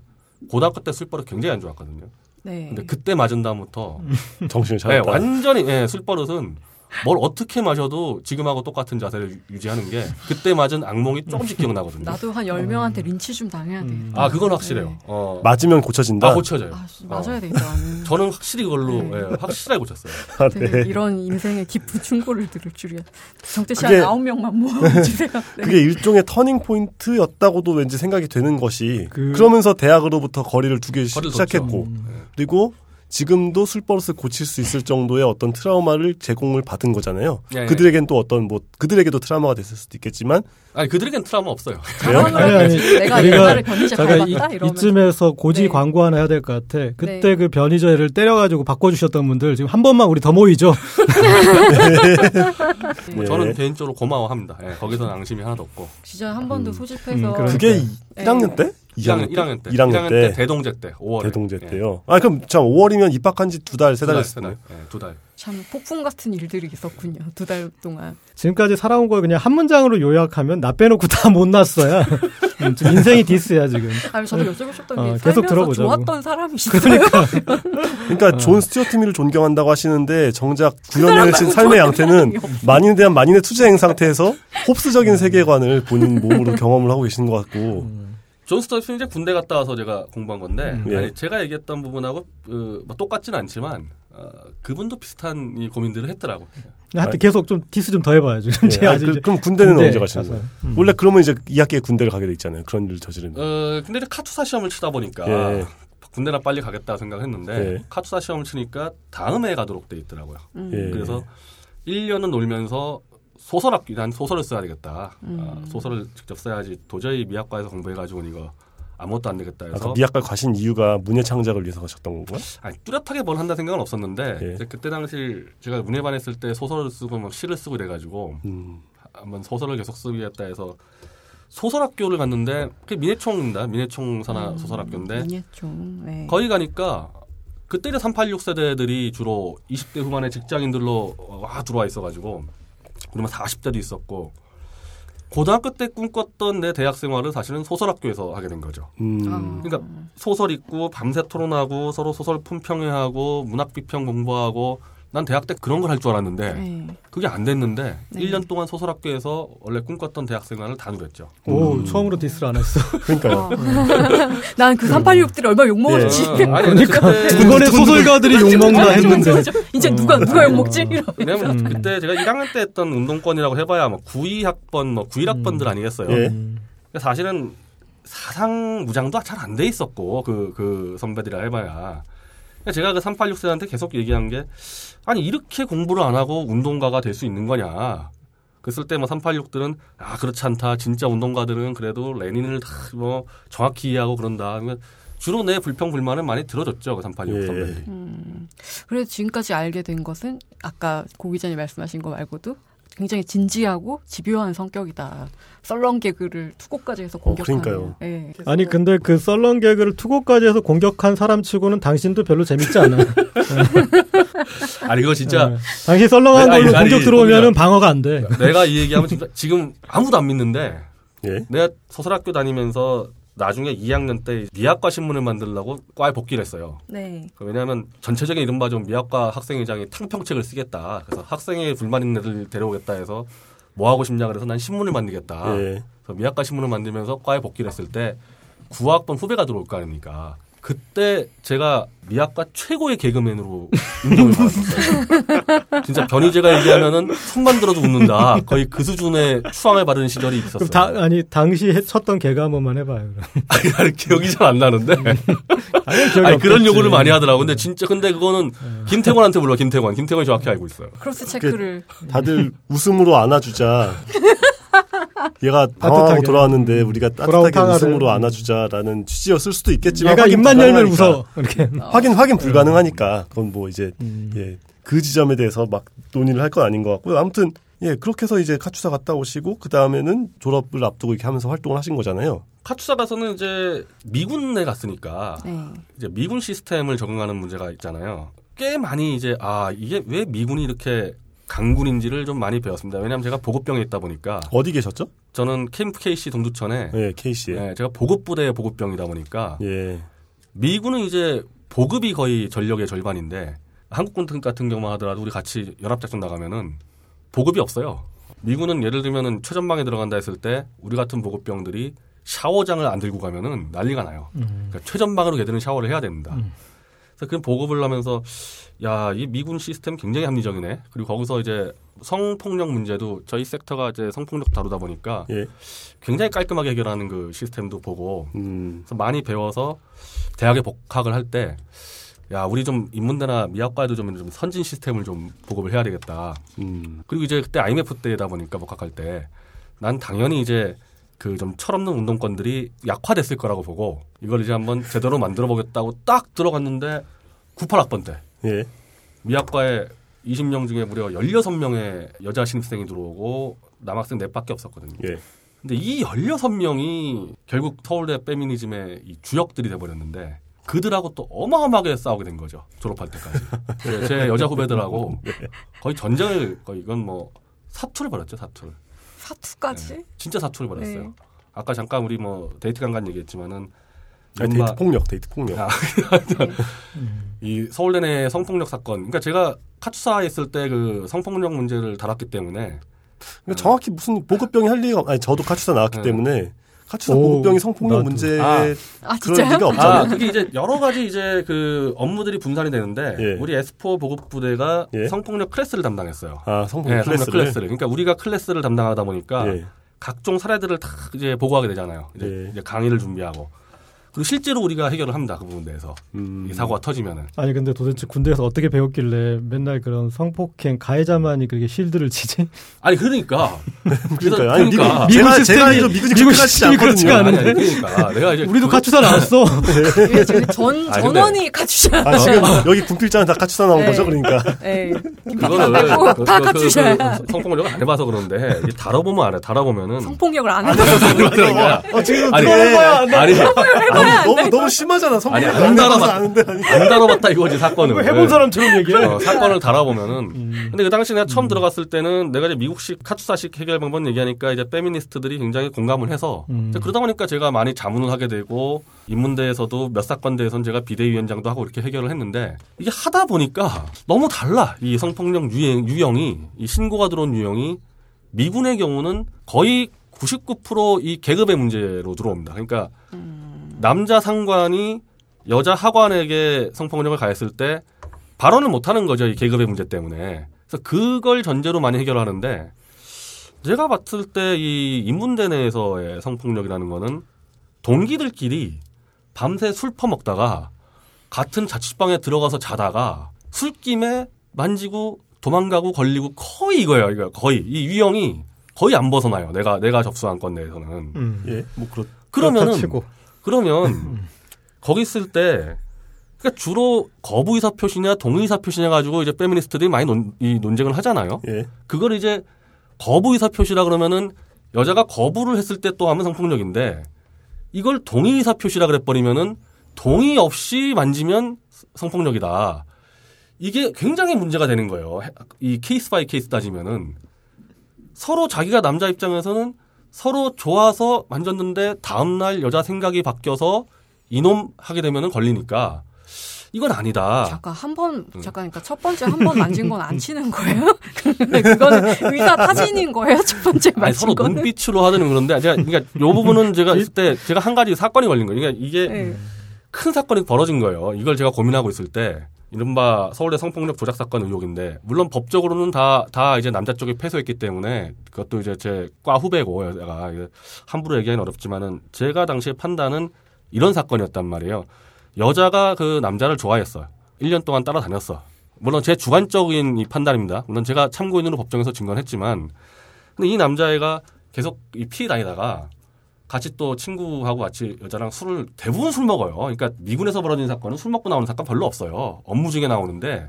고등학교 때 술버릇 굉장히 안 좋았거든요. 네. 근데 그때 맞은 다음부터 정신을 네, 차렸다. 완전히 예, 술버릇은 뭘 어떻게 마셔도 지금하고 똑같은 자세를 유- 유지하는 게 그때 맞은 악몽이 조금씩 기억나거든요. 나도 한 10명한테 린치 좀 당해야 돼. 음. 아 그건 확실해요. 네. 어, 맞으면 고쳐진다. 아 고쳐져요. 아, 씨, 맞아야 되겠다. 나는. 저는 확실히 그걸로 네. 예, 확실하게 고쳤어요. 아, 네. 이런 인생의 깊은 충고를 들을 줄이야. 정태 씨한 그게- 아홉 명만 모아주세요. 네. 그게 일종의 터닝 포인트였다고도 왠지 생각이 되는 것이 그- 그... 러면서 대학으로부터 거리를 두기 시작했고 음. 그리고 지금도 술버릇을 고칠 수 있을 정도의 어떤 트라우마를 제공을 받은 거잖아요. 예, 예. 그들에겐 또 어떤 뭐 그들에게도 트라우마가 됐을 수도 있겠지만 아니 그들에겐 트라우마 없어요. 자랑을 아니, 아니. 내가 우리가 옛날에 변희재 밟았다 이러면 이쯤에서 고지 네. 광고 하나 해야 될 것 같아. 그때 네. 그 변희재를 때려가지고 바꿔주셨던 분들 지금 한 번만 우리 더 모이죠. 뭐 예. 저는 개인적으로 고마워합니다. 예, 거기서는 앙심이 하나도 없고. 진짜 한 번도 음. 소집해서 음, 그러니까. 그게 네. 1학년 때? 1학년, 1학년 때. 1학년 때 대동제 때 5월에. 대동제 때요. 아 그럼 참 5월이면 입학한 지 두 달, 세달세 달. 됐어요. 예, 두 달. 참 폭풍 같은 일들이 있었군요. 두 달 동안. 지금까지 살아온 걸 그냥 한 문장으로 요약하면 나 빼놓고 다 못 났어야. 음, 좀 인생이 diss야 지금. 아니 저도 여쭤보고 싶던 게 어, 계속 살면서 들어보자고. 좋았던 사람이 있어요. 그러니까 존 스튜어트 밀을 존경한다고 하시는데 정작 구현을 친 삶의 양태는 만인에 대한 만인의 투쟁 상태에서 홉스적인 세계관을 본인 몸으로 경험을 하고 계시는 것 같고 존 스튜어트 이제 군대 갔다 와서 제가 공부한 건데 음. 예. 아니, 제가 얘기했던 부분하고 그, 뭐 똑같지는 않지만 어, 그분도 비슷한 이 고민들을 했더라고. 하여튼 계속 좀 디스 좀 더 해봐야죠. 예, 제가 아, 그, 럼 군대는 군대 언제 가시는. 거예요? 음. 원래 그러면 이제 2학기에 군대를 가게 돼 있잖아요. 그런 일을 저지르면. 어, 근데 이제 카투사 시험을 치다 보니까 예. 군대나 빨리 가겠다 생각했는데 예. 카투사 시험을 치니까 다음 해에 가도록 돼 있더라고요. 음. 예. 그래서 1년은 놀면서 소설 학기 난 소설을 써야 되겠다. 음. 어, 소설을 직접 써야지 도저히 미학과에서 공부해가지고는 이거 아무것도 안 되겠다 해서 아까 미학과 가신 이유가 문예 창작을 위해서 가셨던 건가요? 아니, 뚜렷하게 뭘 한다 생각은 없었는데 예. 그때 당시 제가 문예반 했을 때 소설을 쓰고 막 시를 쓰고 이래가지고 음. 한번 소설을 계속 쓰겠다 해서 소설학교를 갔는데 그게 민해총입니다. 민해총 산하 음, 소설학교인데 민예총. 네. 거기 가니까 그때 이제 386 세대들이 주로 20대 후반의 직장인들로 와 들어와 있어가지고 그러면 40대도 있었고 고등학교 때 꿈꿨던 내 대학 생활을 사실은 소설학교에서 하게 된 거죠. 음. 아. 그러니까 소설 읽고 밤새 토론하고 서로 소설 품평회하고 문학 비평 공부하고 난 대학 때 그런 걸 할 줄 알았는데 네. 그게 안 됐는데 네. 1년 동안 소설학교에서 원래 꿈꿨던 대학 생활을 다 누렸죠. 오 음. 처음으로 디스를 안 했어. 그러니까요. 난 그 386들이 얼마나 욕먹었지. 어, 아니 근데 그때 이번에 소설가들이 욕 먹나 했는데. 맞아, 맞아. 이제 누가 누가 욕 먹지? 이러 왜냐면 음. 그때 제가 1학년 때 했던 운동권이라고 해봐야 뭐 92학번, 뭐 91학번들 아니겠어요. 예. 음. 그러니까 사실은 사상 무장도 잘 안 돼 있었고 그, 그 선배들이라 해봐야. 그러니까 제가 그 386세한테 계속 얘기한 게 아니 이렇게 공부를 안 하고 운동가가 될 수 있는 거냐. 그랬을 때 뭐 386들은 아 그렇지 않다. 진짜 운동가들은 그래도 레닌을 다 뭐 정확히 이해하고 그런다. 그러면 주로 내 불평 불만을 많이 들어줬죠 그 386 예. 선배들이. 음. 그래서 지금까지 알게 된 것은 아까 고 기자님 말씀하신 거 말고도 굉장히 진지하고 집요한 성격이다. 썰렁 개그를 투고까지 해서 공격하는. 그러니까요. 예. 아니 근데 그 썰렁 개그를 투고까지 해서 공격한 사람치고는 당신도 별로 재밌지 않아. 아니 이거 진짜 어. 당신 썰렁한 걸로 아니, 공격 들어오면은 아니, 방어가 안 돼. 내가 이 얘기하면 진짜 지금 아무도 안 믿는데 예. 내가 서설학교 다니면서 나중에 2학년 때 미학과 신문을 만들려고 과에 복귀를 했어요. 네. 왜냐하면 전체적인 이른바 좀 미학과 학생회장이 탕평책을 쓰겠다. 그래서 학생회 불만 있는 애들 데려오겠다 해서 뭐 하고 싶냐 그래서 난 신문을 만들겠다. 예. 그래서 미학과 신문을 만들면서 과에 복귀를 했을 때 9학번 후배가 들어올 거 아닙니까. 그때 제가 미학과 최고의 개그맨으로 인정을 받았었어요. 진짜 변희재가 얘기하면은 손 만 들어도 웃는다. 거의 그 수준의 추앙을 받은 시절이 있었어요. 다, 아니 당시 해- 쳤던 개그 한 번만 해봐요. 아니, 아니, 기억이 잘 안 나는데. 아니, 기억이 아니, 그런. 요구를 많이 하더라고. 근데 진짜, 근데 그거는 김태권한테 불러, 김태권. 김태권이 정확히 알고 있어요. cross check를 다들 웃음으로 안아주자. 얘가 따뜻하게. 돌아왔는데 우리가 돌아온 따뜻하게. 웃음으로 안아주자라는 취지였을 수도 있겠지만 얘가 확인 입만 열면 불가능하니까. 웃어. 이렇게. 확인 확인 불가능하니까 그건 뭐 이제 음. 예, 그 지점에 대해서 막 논의를 할 건 아닌 것 같고요. 아무튼 예 그렇게 해서 이제 카투사 갔다 오시고 그 다음에는 졸업을 앞두고 이렇게 하면서 활동을 하신 거잖아요. 카투사 가서는 이제 미군에 갔으니까 네. 이제 미군 시스템을 적응하는 문제가 있잖아요. 꽤 많이 이제 아 이게 왜 미군이 이렇게 강군인지를 좀 많이 배웠습니다. 왜냐하면 제가 보급병에 있다 보니까 어디 계셨죠? 저는 캠프 KC 동두천에 예, KC에. 예, 제가 보급부대 보급병이다 보니까 예. 미군은 이제 보급이 거의 전력의 절반인데 한국군 같은 경우만 하더라도 우리 같이 연합작전 나가면은 보급이 없어요. 미군은 예를 들면은 최전방에 들어간다 했을 때 우리 같은 보급병들이 샤워장을 안 들고 가면은 난리가 나요. 음. 그러니까 최전방으로 걔들은 샤워를 해야 됩니다. 음. 그래서 그 보급을 하면서 야, 이 미군 시스템 굉장히 합리적이네. 그리고 거기서 이제 성폭력 문제도 저희 섹터가 이제 성폭력 다루다 보니까 예. 굉장히 깔끔하게 해결하는 그 시스템도 보고 음. 그래서 많이 배워서 대학에 복학을 할 때 야, 우리 좀 인문대나 미학과에도 좀, 좀 선진 시스템을 좀 보급을 해야 되겠다. 음. 그리고 이제 그때 IMF 때다 보니까 복학할 때 난 당연히 이제 그 좀 철없는 운동권들이 약화됐을 거라고 보고 이걸 이제 한번 제대로 만들어 보겠다고 딱 들어갔는데 98학번 때 예. 미학과에 20명 중에 무려 16명의 여자 신입생이 들어오고 남학생 4밖에 없었거든요. 예. 근데 이 16명이 결국 서울대 페미니즘의 이 주역들이 돼버렸는데 그들하고 또 어마어마하게 싸우게 된 거죠. 졸업할 때까지. 제- 제 여자 후배들하고 거의 전쟁을 거의 이건 뭐 사투를 벌였죠, 사투를. 사투까지? 네. 진짜 사투를 벌였어요. 네. 아까 잠깐 우리 뭐 데이트 간간 얘기했지만은 아니, 이른바 데이트 폭력, 데이트 폭력. 아, 이 서울대 내 성폭력 사건. 그러니까 제가 카투사에 있을 때 그 성폭력 문제를 다뤘기 때문에 그러니까 정확히 무슨 보급병이 할 리가 없- 아니 저도 카투사 나왔기 네. 때문에 카투사 오, 보급병이 성폭력 나도. 문제에 아. 아, 그럴 진짜요? 리가 아, 없잖아요. 그게 이제 여러 가지 이제 그 업무들이 분산이 되는데 예. 우리 S4 보급 부대가 예. 성폭력 클래스를 담당했어요. 아 성폭력 네, 성폭력 클래스를. 클래스를. 그러니까 우리가 클래스를 담당하다 보니까 예. 각종 사례들을 다 이제 보고하게 되잖아요. 이제, 예. 이제 강의를 준비하고. 그리고 실제로 우리가 해결을 합니다. 그 부분에 대해서. 음. 이 사고가 터지면은. 아니 근데 도대체 군대에서 어떻게 배웠길래 맨날 그런 성폭행 가해자만이 그렇게 실드를 치지? 아니 그러니까. 그래서 그러니까요. 아니, 그러니까. 미국, 제가 미국 제가 미국이 미국 하지 시스템이 그렇지가. 아니, 않은데. 아니, 그러니까 내가 이제 우리도 그- 가추사 나왔어. 이게 지금 전, 아니, 근데- 전원이 가주셔야 아 지금 여기 분필자는 다 카츠사 나온 네. 거죠, 그러니까. 네. 그거를 빼고 그- 다 그- 그-. 그 성폭력을 안 해봐서 그러는데 이 다뤄보면 알아. 다뤄보면은 성폭력을 안 하고 그러니까 어, 지금 아니. 아니, 아니, 너무 너무 심하잖아. 성폭력 아니, 안 아니. 안 다뤄봤다 이거지 사건을. 해본 사람처럼 얘기해. 어, 사건을 다뤄보면은. 음. 근데 그 당시 내가 처음 들어갔을 때는 내가 이제 미국식 카투사식 해결 방법 얘기하니까 이제 페미니스트들이 굉장히 공감을 해서 음. 그러다 보니까 제가 많이 자문을 하게 되고 인문대에서도 몇 사건대에선 제가 비대위원장도 하고 이렇게 해결을 했는데 이게 하다 보니까 너무 달라 이 성폭력 유행 유형이 이 신고가 들어온 유형이 미군의 경우는 거의 99%이 계급의 문제로 들어옵니다. 그러니까 남자 상관이 여자 하관에게 성폭력을 가했을 때 발언을 못 하는 거죠 이 계급의 문제 때문에. 그래서 그걸 전제로 많이 해결하는데 제가 봤을 때 이 인문대 내에서의 성폭력이라는 거는 동기들끼리 밤새 술 퍼먹다가 같은 자취방에 들어가서 자다가 술김에 만지고 도망가고 걸리고 거의 이거예요. 이거 거의 이 유형이 거의 안 벗어나요. 내가 내가 접수한 건 내에서는. 음. 예, 뭐 그렇. 그러면은 그러면 거기 있을 때 그러니까 주로 거부 의사 표시냐 동의 의사 표시냐 가지고 이제 페미니스트들이 많이 논, 이 논쟁을 하잖아요. 예. 그걸 이제 거부 의사 표시라 그러면은 여자가 거부를 했을 때 또 하면 성폭력인데 이걸 동의 의사 표시라 그래 버리면은 동의 없이 만지면 성폭력이다. 이게 굉장히 문제가 되는 거예요. 이 case by case 따지면은 서로 자기가 남자 입장에서는 서로 좋아서 만졌는데 다음날 여자 생각이 바뀌어서 이놈 하게 되면은 걸리니까 이건 아니다. 잠깐 한 번 잠깐 그러니까 첫 번째 한 번 만진 건 안 치는 거예요? 근데 그거는 의사 타진인 거예요? 첫 번째 아니, 만진 서로 거는? 눈빛으로 하는 그런데 제가 그러니까 요 부분은 제가 있을 때 제가 한 가지 사건이 걸린 거예요. 그러니까 이게 네. 큰 사건이 벌어진 거예요. 이걸 제가 고민하고 있을 때 이른바 서울대 성폭력 조작 사건 의혹인데 물론 법적으로는 다 다 이제 남자 쪽이 패소했기 때문에 그것도 이제 제 과 후배고 이게 함부로 얘기하기는 어렵지만은 제가 당시에 판단은 이런 사건이었단 말이에요. 여자가 그 남자를 좋아했어요. 1년 동안 따라다녔어. 물론 제 주관적인 이 판단입니다. 물론 제가 참고인으로 법정에서 증언했지만 근데 이 남자애가 계속 이 피해 다니다가 같이 또 친구하고 같이 여자랑 술을 대부분 술 먹어요. 그러니까 미군에서 벌어진 사건은 술 먹고 나오는 사건 별로 없어요. 업무 중에 나오는데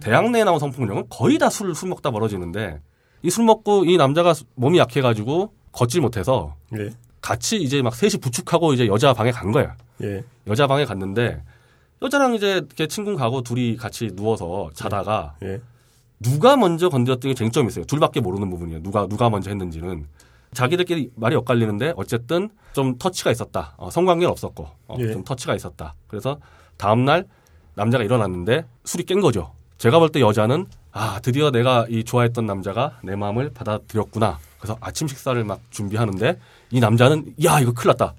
대학 내에 나온 성폭력은 거의 다술술 먹다 벌어지는데 이 술 먹고 이 남자가 몸이 약해가지고 걷질 못해서 예. 같이 이제 막 셋이 부축하고 이제 여자 방에 간 거야. 예. 여자 방에 갔는데 여자랑 이제 이렇게 친구 가고 둘이 같이 누워서 자다가 예. 누가 먼저 건드렸던 게 쟁점이 있어요. 둘밖에 모르는 부분이에요. 누가 누가 먼저 했는지는. 자기들끼리 말이 엇갈리는데 어쨌든 좀 터치가 있었다. 어, 성관계는 없었고 어, 예. 좀 터치가 있었다. 그래서 다음 날 남자가 일어났는데 술이 깬 거죠. 제가 볼 때 여자는 아 드디어 내가 이 좋아했던 남자가 내 마음을 받아들였구나. 그래서 아침 식사를 막 준비하는데 이 남자는 야 이거 큰일 났다.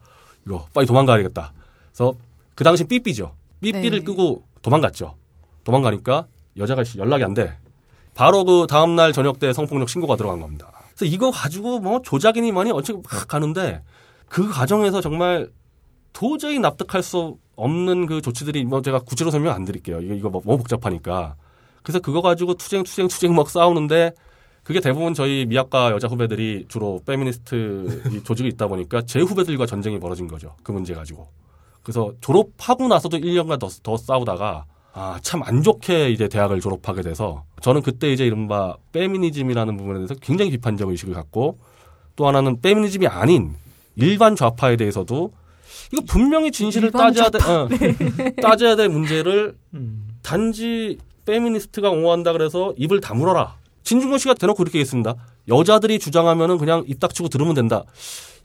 이거 빨리 도망가야겠다. 그래서 그 당시 삐삐죠. 삐삐를 네. 끄고 도망갔죠. 도망가니까 여자가 연락이 안 돼. 바로 그 다음 날 저녁 때 성폭력 신고가 들어간 겁니다. 그래서 이거 가지고 뭐 조작이니 뭐니 어찌 막 가는데 그 과정에서 정말 도저히 납득할 수 없는 그 조치들이 뭐 제가 구체로 설명 안 드릴게요. 이거 이거 뭐 너무 복잡하니까. 그래서 그거 가지고 투쟁 투쟁 투쟁 막 싸우는데 그게 대부분 저희 미학과 여자 후배들이 주로 페미니스트 이 조직이 있다 보니까 제 후배들과 전쟁이 벌어진 거죠. 그 문제 가지고. 그래서 졸업하고 나서도 1년간 더, 더 싸우다가 아, 참 안 좋게 이제 대학을 졸업하게 돼서 저는 그때 이제 이른바 페미니즘이라는 부분에 대해서 굉장히 비판적 의식을 갖고 또 하나는 페미니즘이 아닌 일반 좌파에 대해서도 이거 분명히 진실을 따져야 돼, 어, 따져야 될 문제를 음. 단지 페미니스트가 옹호한다 그래서 입을 다물어라. 진중권 씨가 대놓고 그렇게 했습니다. 여자들이 주장하면은 그냥 입 닥치고 들으면 된다.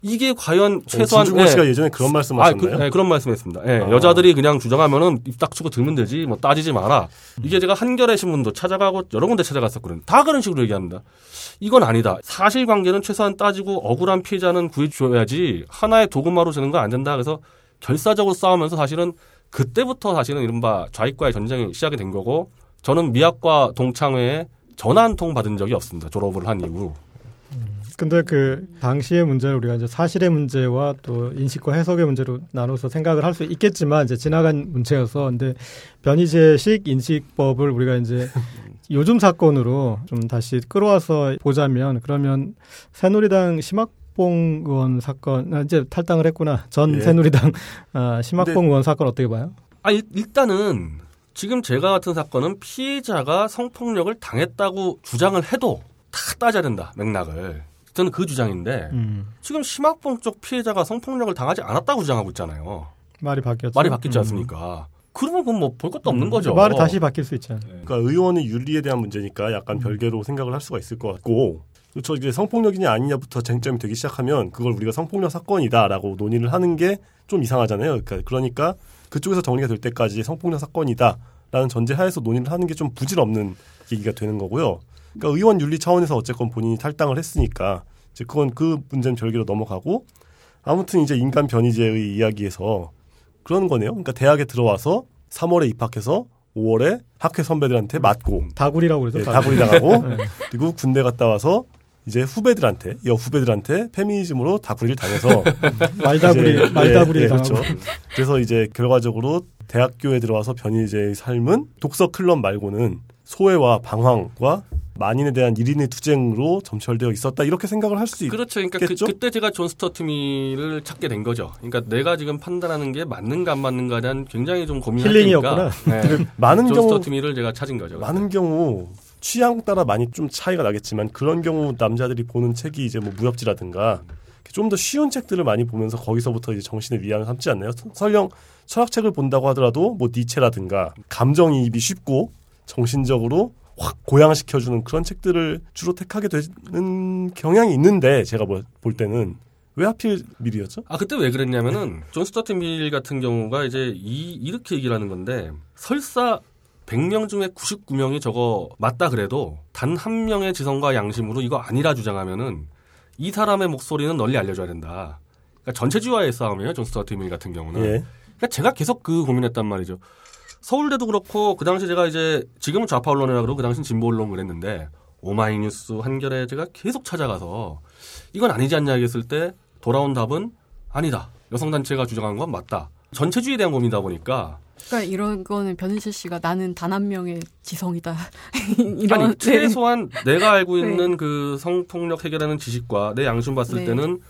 이게 과연 최소한 진중권 예. 씨가 예 전에 그런 아, 말씀하셨나요? 그, 네, 그런 말씀했습니다. 예, 아. 여자들이 그냥 주장하면은 입 닥치고 들면 되지, 뭐 따지지 마라. 이게 제가 한겨레 신문도 찾아가고 여러 군데 찾아갔었거든요. 다 그런 식으로 얘기합니다. 이건 아니다. 사실관계는 최소한 따지고 억울한 피해자는 구해줘야지 하나의 도구마로 되는 건 안 된다. 그래서 결사적으로 싸우면서 사실은 그때부터 사실은 이른바 좌익과의 전쟁이 시작이 된 거고 저는 미학과 동창회에 전화 한 통 받은 적이 없습니다. 졸업을 한 이후. 근데 그 당시의 문제를 우리가 이제 사실의 문제와 또 인식과 해석의 문제로 나눠서 생각을 할 수 있겠지만 이제 지나간 문제여서 근데 변이제식 인식법을 우리가 이제 요즘 사건으로 좀 다시 끌어와서 보자면 그러면 새누리당 심학봉 의원 사건 아, 이제 탈당을 했구나 전 예. 새누리당 아, 심학봉 근데- 의원 사건 어떻게 봐요? 아, 일, 일단은 지금 제가 같은 사건은 피해자가 성폭력을 당했다고 주장을 해도 다 따져야 된다, 맥락을. 저는 그 주장인데 음, 지금 심학봉 쪽 피해자가 성폭력을 당하지 않았다고 주장하고 있잖아요. 말이 바뀌었죠. 말이 바뀌지 음. 않습니까? 그러면 그건 뭐 볼 것도 없는 음, 거죠. 말이 다시 바뀔 수 있잖아요. 그러니까 의원의 윤리에 대한 문제니까 약간 별개로 생각을 할 수가 있을 것 같고 저 이제 성폭력이냐 아니냐부터 쟁점이 되기 시작하면 그걸 우리가 성폭력 사건이다라고 논의를 하는 게 좀 이상하잖아요. 그러니까, 그러니까 그쪽에서 정리가 될 때까지 성폭력 사건이다라는 전제 하에서 논의를 하는 게 좀 부질없는 얘기가 되는 거고요. 그러니까 의원 윤리 차원에서 어쨌건 본인이 탈당을 했으니까 이제 그건 그 문제는 별개로 넘어가고 아무튼 이제 인간 변이제의 이야기에서 그런 거네요. 그러니까 대학에 들어와서 3월에 입학해서 5월에 학회 선배들한테 맞고 다구리라고 그러죠. 예, 다구리. 당하고 네. 그리고 군대 갔다 와서 이제 후배들한테 여 후배들한테 페미니즘으로 다구리를 당해서 말다구리 이제, 말다구리 예, 예, 그렇죠. 그래서 이제 결과적으로 대학교에 들어와서 변희재의 삶은 독서 클럽 말고는 소외와 방황과 만인에 대한 1인의 투쟁으로 점철되어 있었다 이렇게 생각을 할 수 있. 그렇죠. 그러니까 그, 있겠죠? 그 때 제가 존 스튜어트 미를 찾게 된 거죠. 그러니까 내가 지금 판단하는 게 맞는가 안 맞는가에 대한 굉장히 좀 고민을 힐링이었구나. 네. 많은 존 경우 스튜어트 밀을 제가 찾은 거죠. 많은 경우 취향 따라 많이 좀 차이가 나겠지만 그런 경우 남자들이 보는 책이 이제 뭐 무협지라든가 좀 더 쉬운 책들을 많이 보면서 거기서부터 이제 정신의 위안을 삼지 않나요? 서- 설령 철학책을 본다고 하더라도 뭐 니체라든가 감정이입이 쉽고 정신적으로 확 고양시켜주는 그런 책들을 주로 택하게 되는 경향이 있는데 제가 뭐- 볼 때는 왜 하필 밀이었죠? 아 그때 왜 그랬냐면은 존 스튜어트 밀 같은 경우가 이제 이 이렇게 얘기를 하는 건데 설사 100명 중에 99명이 저거 맞다 그래도 단 한 명의 지성과 양심으로 이거 아니라 주장하면은 이 사람의 목소리는 널리 알려줘야 된다. 그러니까 전체주의와의 싸움이에요. 존 스튜어트 밀 같은 경우는. 예. 그러니까 제가 계속 그 고민했단 말이죠. 서울대도 그렇고 그 당시 제가 이제 지금은 좌파 언론이라 그러고 그 당시 진보 언론 그랬는데 오마이뉴스 한겨레 제가 계속 찾아가서 이건 아니지 않냐 얘기했을 때 돌아온 답은 아니다. 여성 단체가 주장한 건 맞다. 전체주의에 대한 고민이다 보니까 그러니까 이런 거는 변희재 씨가 나는 단 한 명의 지성이다. 이런 아니 네. 최소한 내가 알고 네. 있는 그 성폭력 해결하는 지식과 내 양심 봤을 네. 때는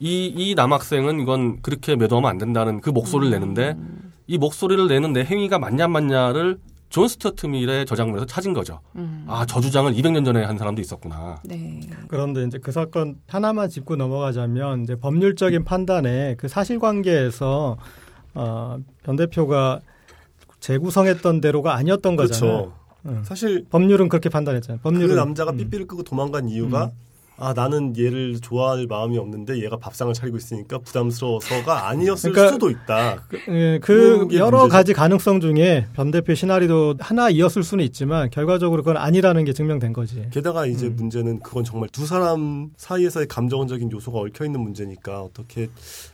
이, 이 남학생은 이건 그렇게 매도하면 안 된다는 그 목소리를 내는데 음. 이 목소리를 내는 내 행위가 맞냐 안 맞냐를 존 스튜어트 밀의 저작물에서 찾은 거죠. 음. 아, 저 주장을 200년 전에 한 사람도 있었구나. 네. 그런데 이제 그 사건 하나만 짚고 넘어가자면 이제 법률적인 판단에 그 사실관계에서 어, 변 대표가 재구성했던 대로가 아니었던 거잖아요. 그렇죠. 응. 사실 법률은 그렇게 판단했잖아요. 그 법률은 남자가 음. 삐삐를 끄고 도망간 이유가 아 나는 얘를 좋아할 마음이 없는데 얘가 밥상을 차리고 있으니까 부담스러워서가 아니었을 그러니까 수도 있다. 예, 그 그런 게 여러 문제죠. 가지 가능성 중에 변 대표 시나리오 하나이었을 수는 있지만 결과적으로 그건 아니라는 게 증명된 거지. 게다가 이제 음. 문제는 그건 정말 두 사람 사이에서의 감정적인 요소가 얽혀 있는 문제니까 어떻게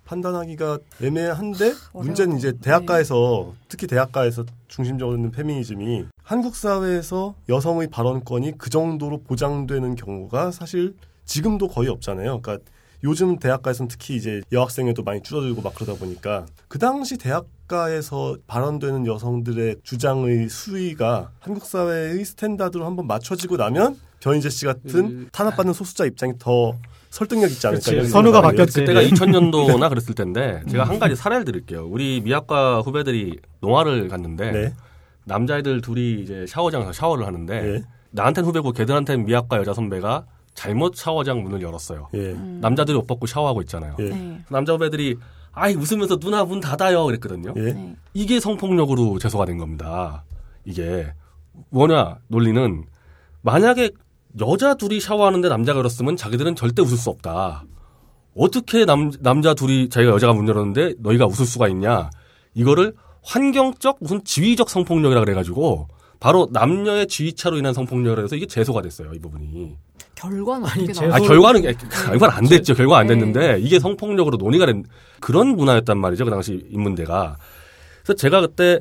판단하기가 애매한데 문제는 이제 대학가에서 특히 대학가에서 중심적으로 있는 페미니즘이 한국 사회에서 여성의 발언권이 그 정도로 보장되는 경우가 사실 지금도 거의 없잖아요. 그러니까 요즘 대학가에서는 특히 이제 여학생에도 많이 줄어들고 막 그러다 보니까 그 당시 대학가에서 발언되는 여성들의 주장의 수위가 한국 사회의 스탠다드로 한번 맞춰지고 나면 변희재 씨 같은 음. 탄압받는 소수자 입장이 더 설득력 있지 않을까. 그치. 선우가 바뀌었지. 그때가 2000년도나 그랬을 텐데 제가 한 가지 사례를 드릴게요. 우리 미학과 후배들이 농화를 갔는데 네. 남자애들 둘이 이제 샤워장에서 샤워를 하는데 네. 나한테는 후배고 걔들한테는 미학과 여자 선배가 잘못 샤워장 문을 열었어요. 예. 남자들이 옷 벗고 샤워하고 있잖아요. 예. 네. 남자 후배들이 아이 웃으면서 누나 문 닫아요 그랬거든요. 예. 네. 이게 성폭력으로 제소가 된 겁니다. 이게 뭐냐 논리는 만약에 여자 둘이 샤워하는데 남자가 열었으면 자기들은 절대 웃을 수 없다. 어떻게 남, 남자 둘이 자기가 여자가 문 열었는데 너희가 웃을 수가 있냐. 이거를 환경적 무슨 지위적 성폭력이라 그래가지고 바로 남녀의 지위차로 인한 성폭력이라 해서 이게 제소가 됐어요. 이 부분이. 결과는 아니? 아, 결과는, 결과는 안 됐죠. 결과 안 네. 됐는데, 이게 성폭력으로 논의가 된 그런 문화였단 말이죠. 그 당시 인문대가. 그래서 제가 그때,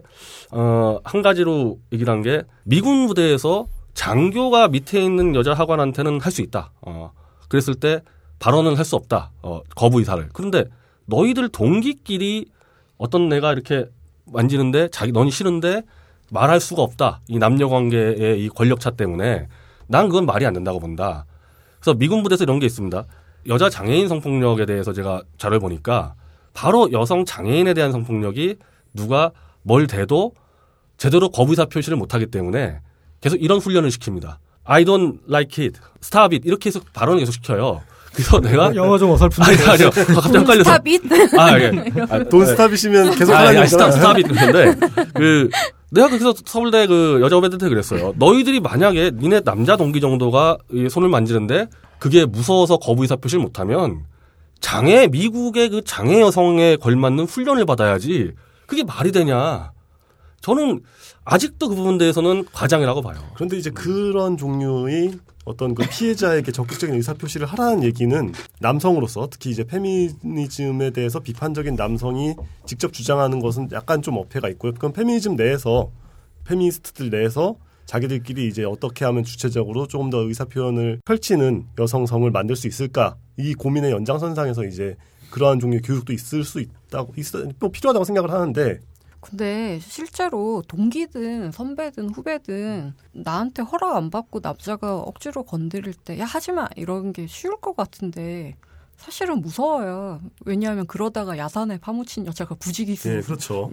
어, 한 가지로 얘기를 한 게, 미군 부대에서 장교가 밑에 있는 여자 하관한테는 할 수 있다. 어, 그랬을 때 발언은 할 수 없다. 어, 거부 의사를. 그런데 너희들 동기끼리 어떤 내가 이렇게 만지는데 자기 너니 싫은데 말할 수가 없다. 이 남녀 관계의 이 권력차 때문에 난 그건 말이 안 된다고 본다. 그래서 미군 부대에서 이런 게 있습니다. 여자 장애인 성폭력에 대해서 제가 자료를 보니까 바로 여성 장애인에 대한 성폭력이 누가 뭘 대도 제대로 거부의사 표시를 못하기 때문에 계속 이런 훈련을 시킵니다. I don't like it, stop it 이렇게 해서 발언을 계속 시켜요. 그래서 내가 영어 좀 어설픈데. 아니 아니요 갑자기 헷갈려서 stop it 아 예. 아, don't stop it이면 계속 아, 하는 아, stop, 거잖아요. 스탑이 그런데 그 내가 그래서 서울대 그 여자 후배들한테 그랬어요. 너희들이 만약에 니네 남자 동기 정도가 이 손을 만지는데 그게 무서워서 거부 의사 표시를 못하면 장애 미국의 그 장애 여성에 걸맞는 훈련을 받아야지 그게 말이 되냐? 저는 아직도 그 부분 대해서는 과장이라고 봐요. 그런데 이제 그런 종류의 어떤 그 피해자에게 적극적인 의사 표시를 하라는 얘기는 남성으로서 특히 이제 페미니즘에 대해서 비판적인 남성이 직접 주장하는 것은 약간 좀 어폐가 있고요. 그건 페미니즘 내에서 페미니스트들 내에서 자기들끼리 이제 어떻게 하면 주체적으로 조금 더 의사 표현을 펼치는 여성성을 만들 수 있을까 이 고민의 연장선상에서 이제 그러한 종류의 교육도 있을 수 있다고 있어 또 필요하다고 생각을 하는데 근데 실제로 동기든 선배든 후배든 나한테 허락 안 받고 남자가 억지로 건드릴 때 야 하지 마 이런 게 쉬울 것 같은데 사실은 무서워요. 왜냐하면 그러다가 야산에 파묻힌 여자가 예 부지기수니까. 그렇죠.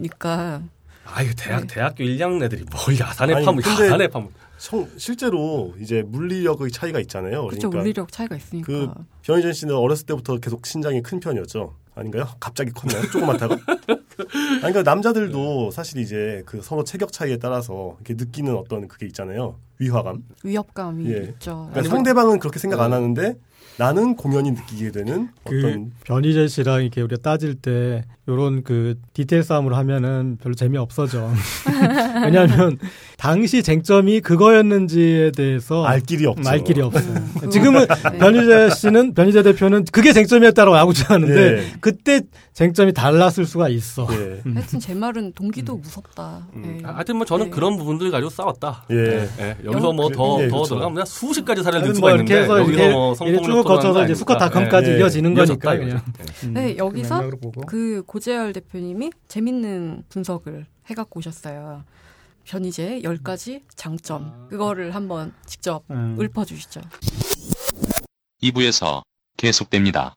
아유 대학 네. 대학교 1학년 애들이 뭘 야산에 파묻 야산에 파묻 성, 실제로 이제 물리력의 차이가 있잖아요. 그렇죠. 그러니까 물리력 차이가 있으니까. 그 변희재 씨는 어렸을 때부터 계속 신장이 큰 편이었죠. 아닌가요? 갑자기 컸나요? 조그맣다가? 아니, 그러니까 남자들도 사실 이제 그 서로 체격 차이에 따라서 이렇게 느끼는 어떤 그게 있잖아요. 위화감. 위협감이 예. 있죠. 그러니까 상대방은 그렇게 생각 안 하는데 나는 공연히 느끼게 되는 그 어떤 변희재 씨랑 이렇게 우리가 따질 때 요런 그 디테일 싸움을 하면은 별로 재미 없어져. 왜냐하면 당시 쟁점이 그거였는지에 대해서 알 길이 없죠. 알 길이 없어. 음, 지금은 네. 변희재 씨는 변희재 대표는 그게 쟁점이었다고 야구하는데 예. 그때 쟁점이 달랐을 수가 있어. 예. 음. 하여튼 제 말은 동기도 무섭다. 음. 예. 아, 하여튼 뭐 저는 네. 그런 부분들 가지고 싸웠다. 예. 예, 여기서 뭐 그래, 더더 예, 그렇죠. 들어가면 그냥 수십 가지 사례를 들 수가 뭐 이렇게 있는데 해서 여기서 이렇게 뭐쭉 거쳐서 이제 수컷 닷컴까지 예. 이어지는 이어졌다, 거니까 그냥. 음, 네, 그 여기서. 그 고재열 대표님이 재밌는 분석을 해갖고 오셨어요. 변희재 10가지 장점. 그거를 한번 직접 음. 읊어주시죠. 2부에서 계속됩니다.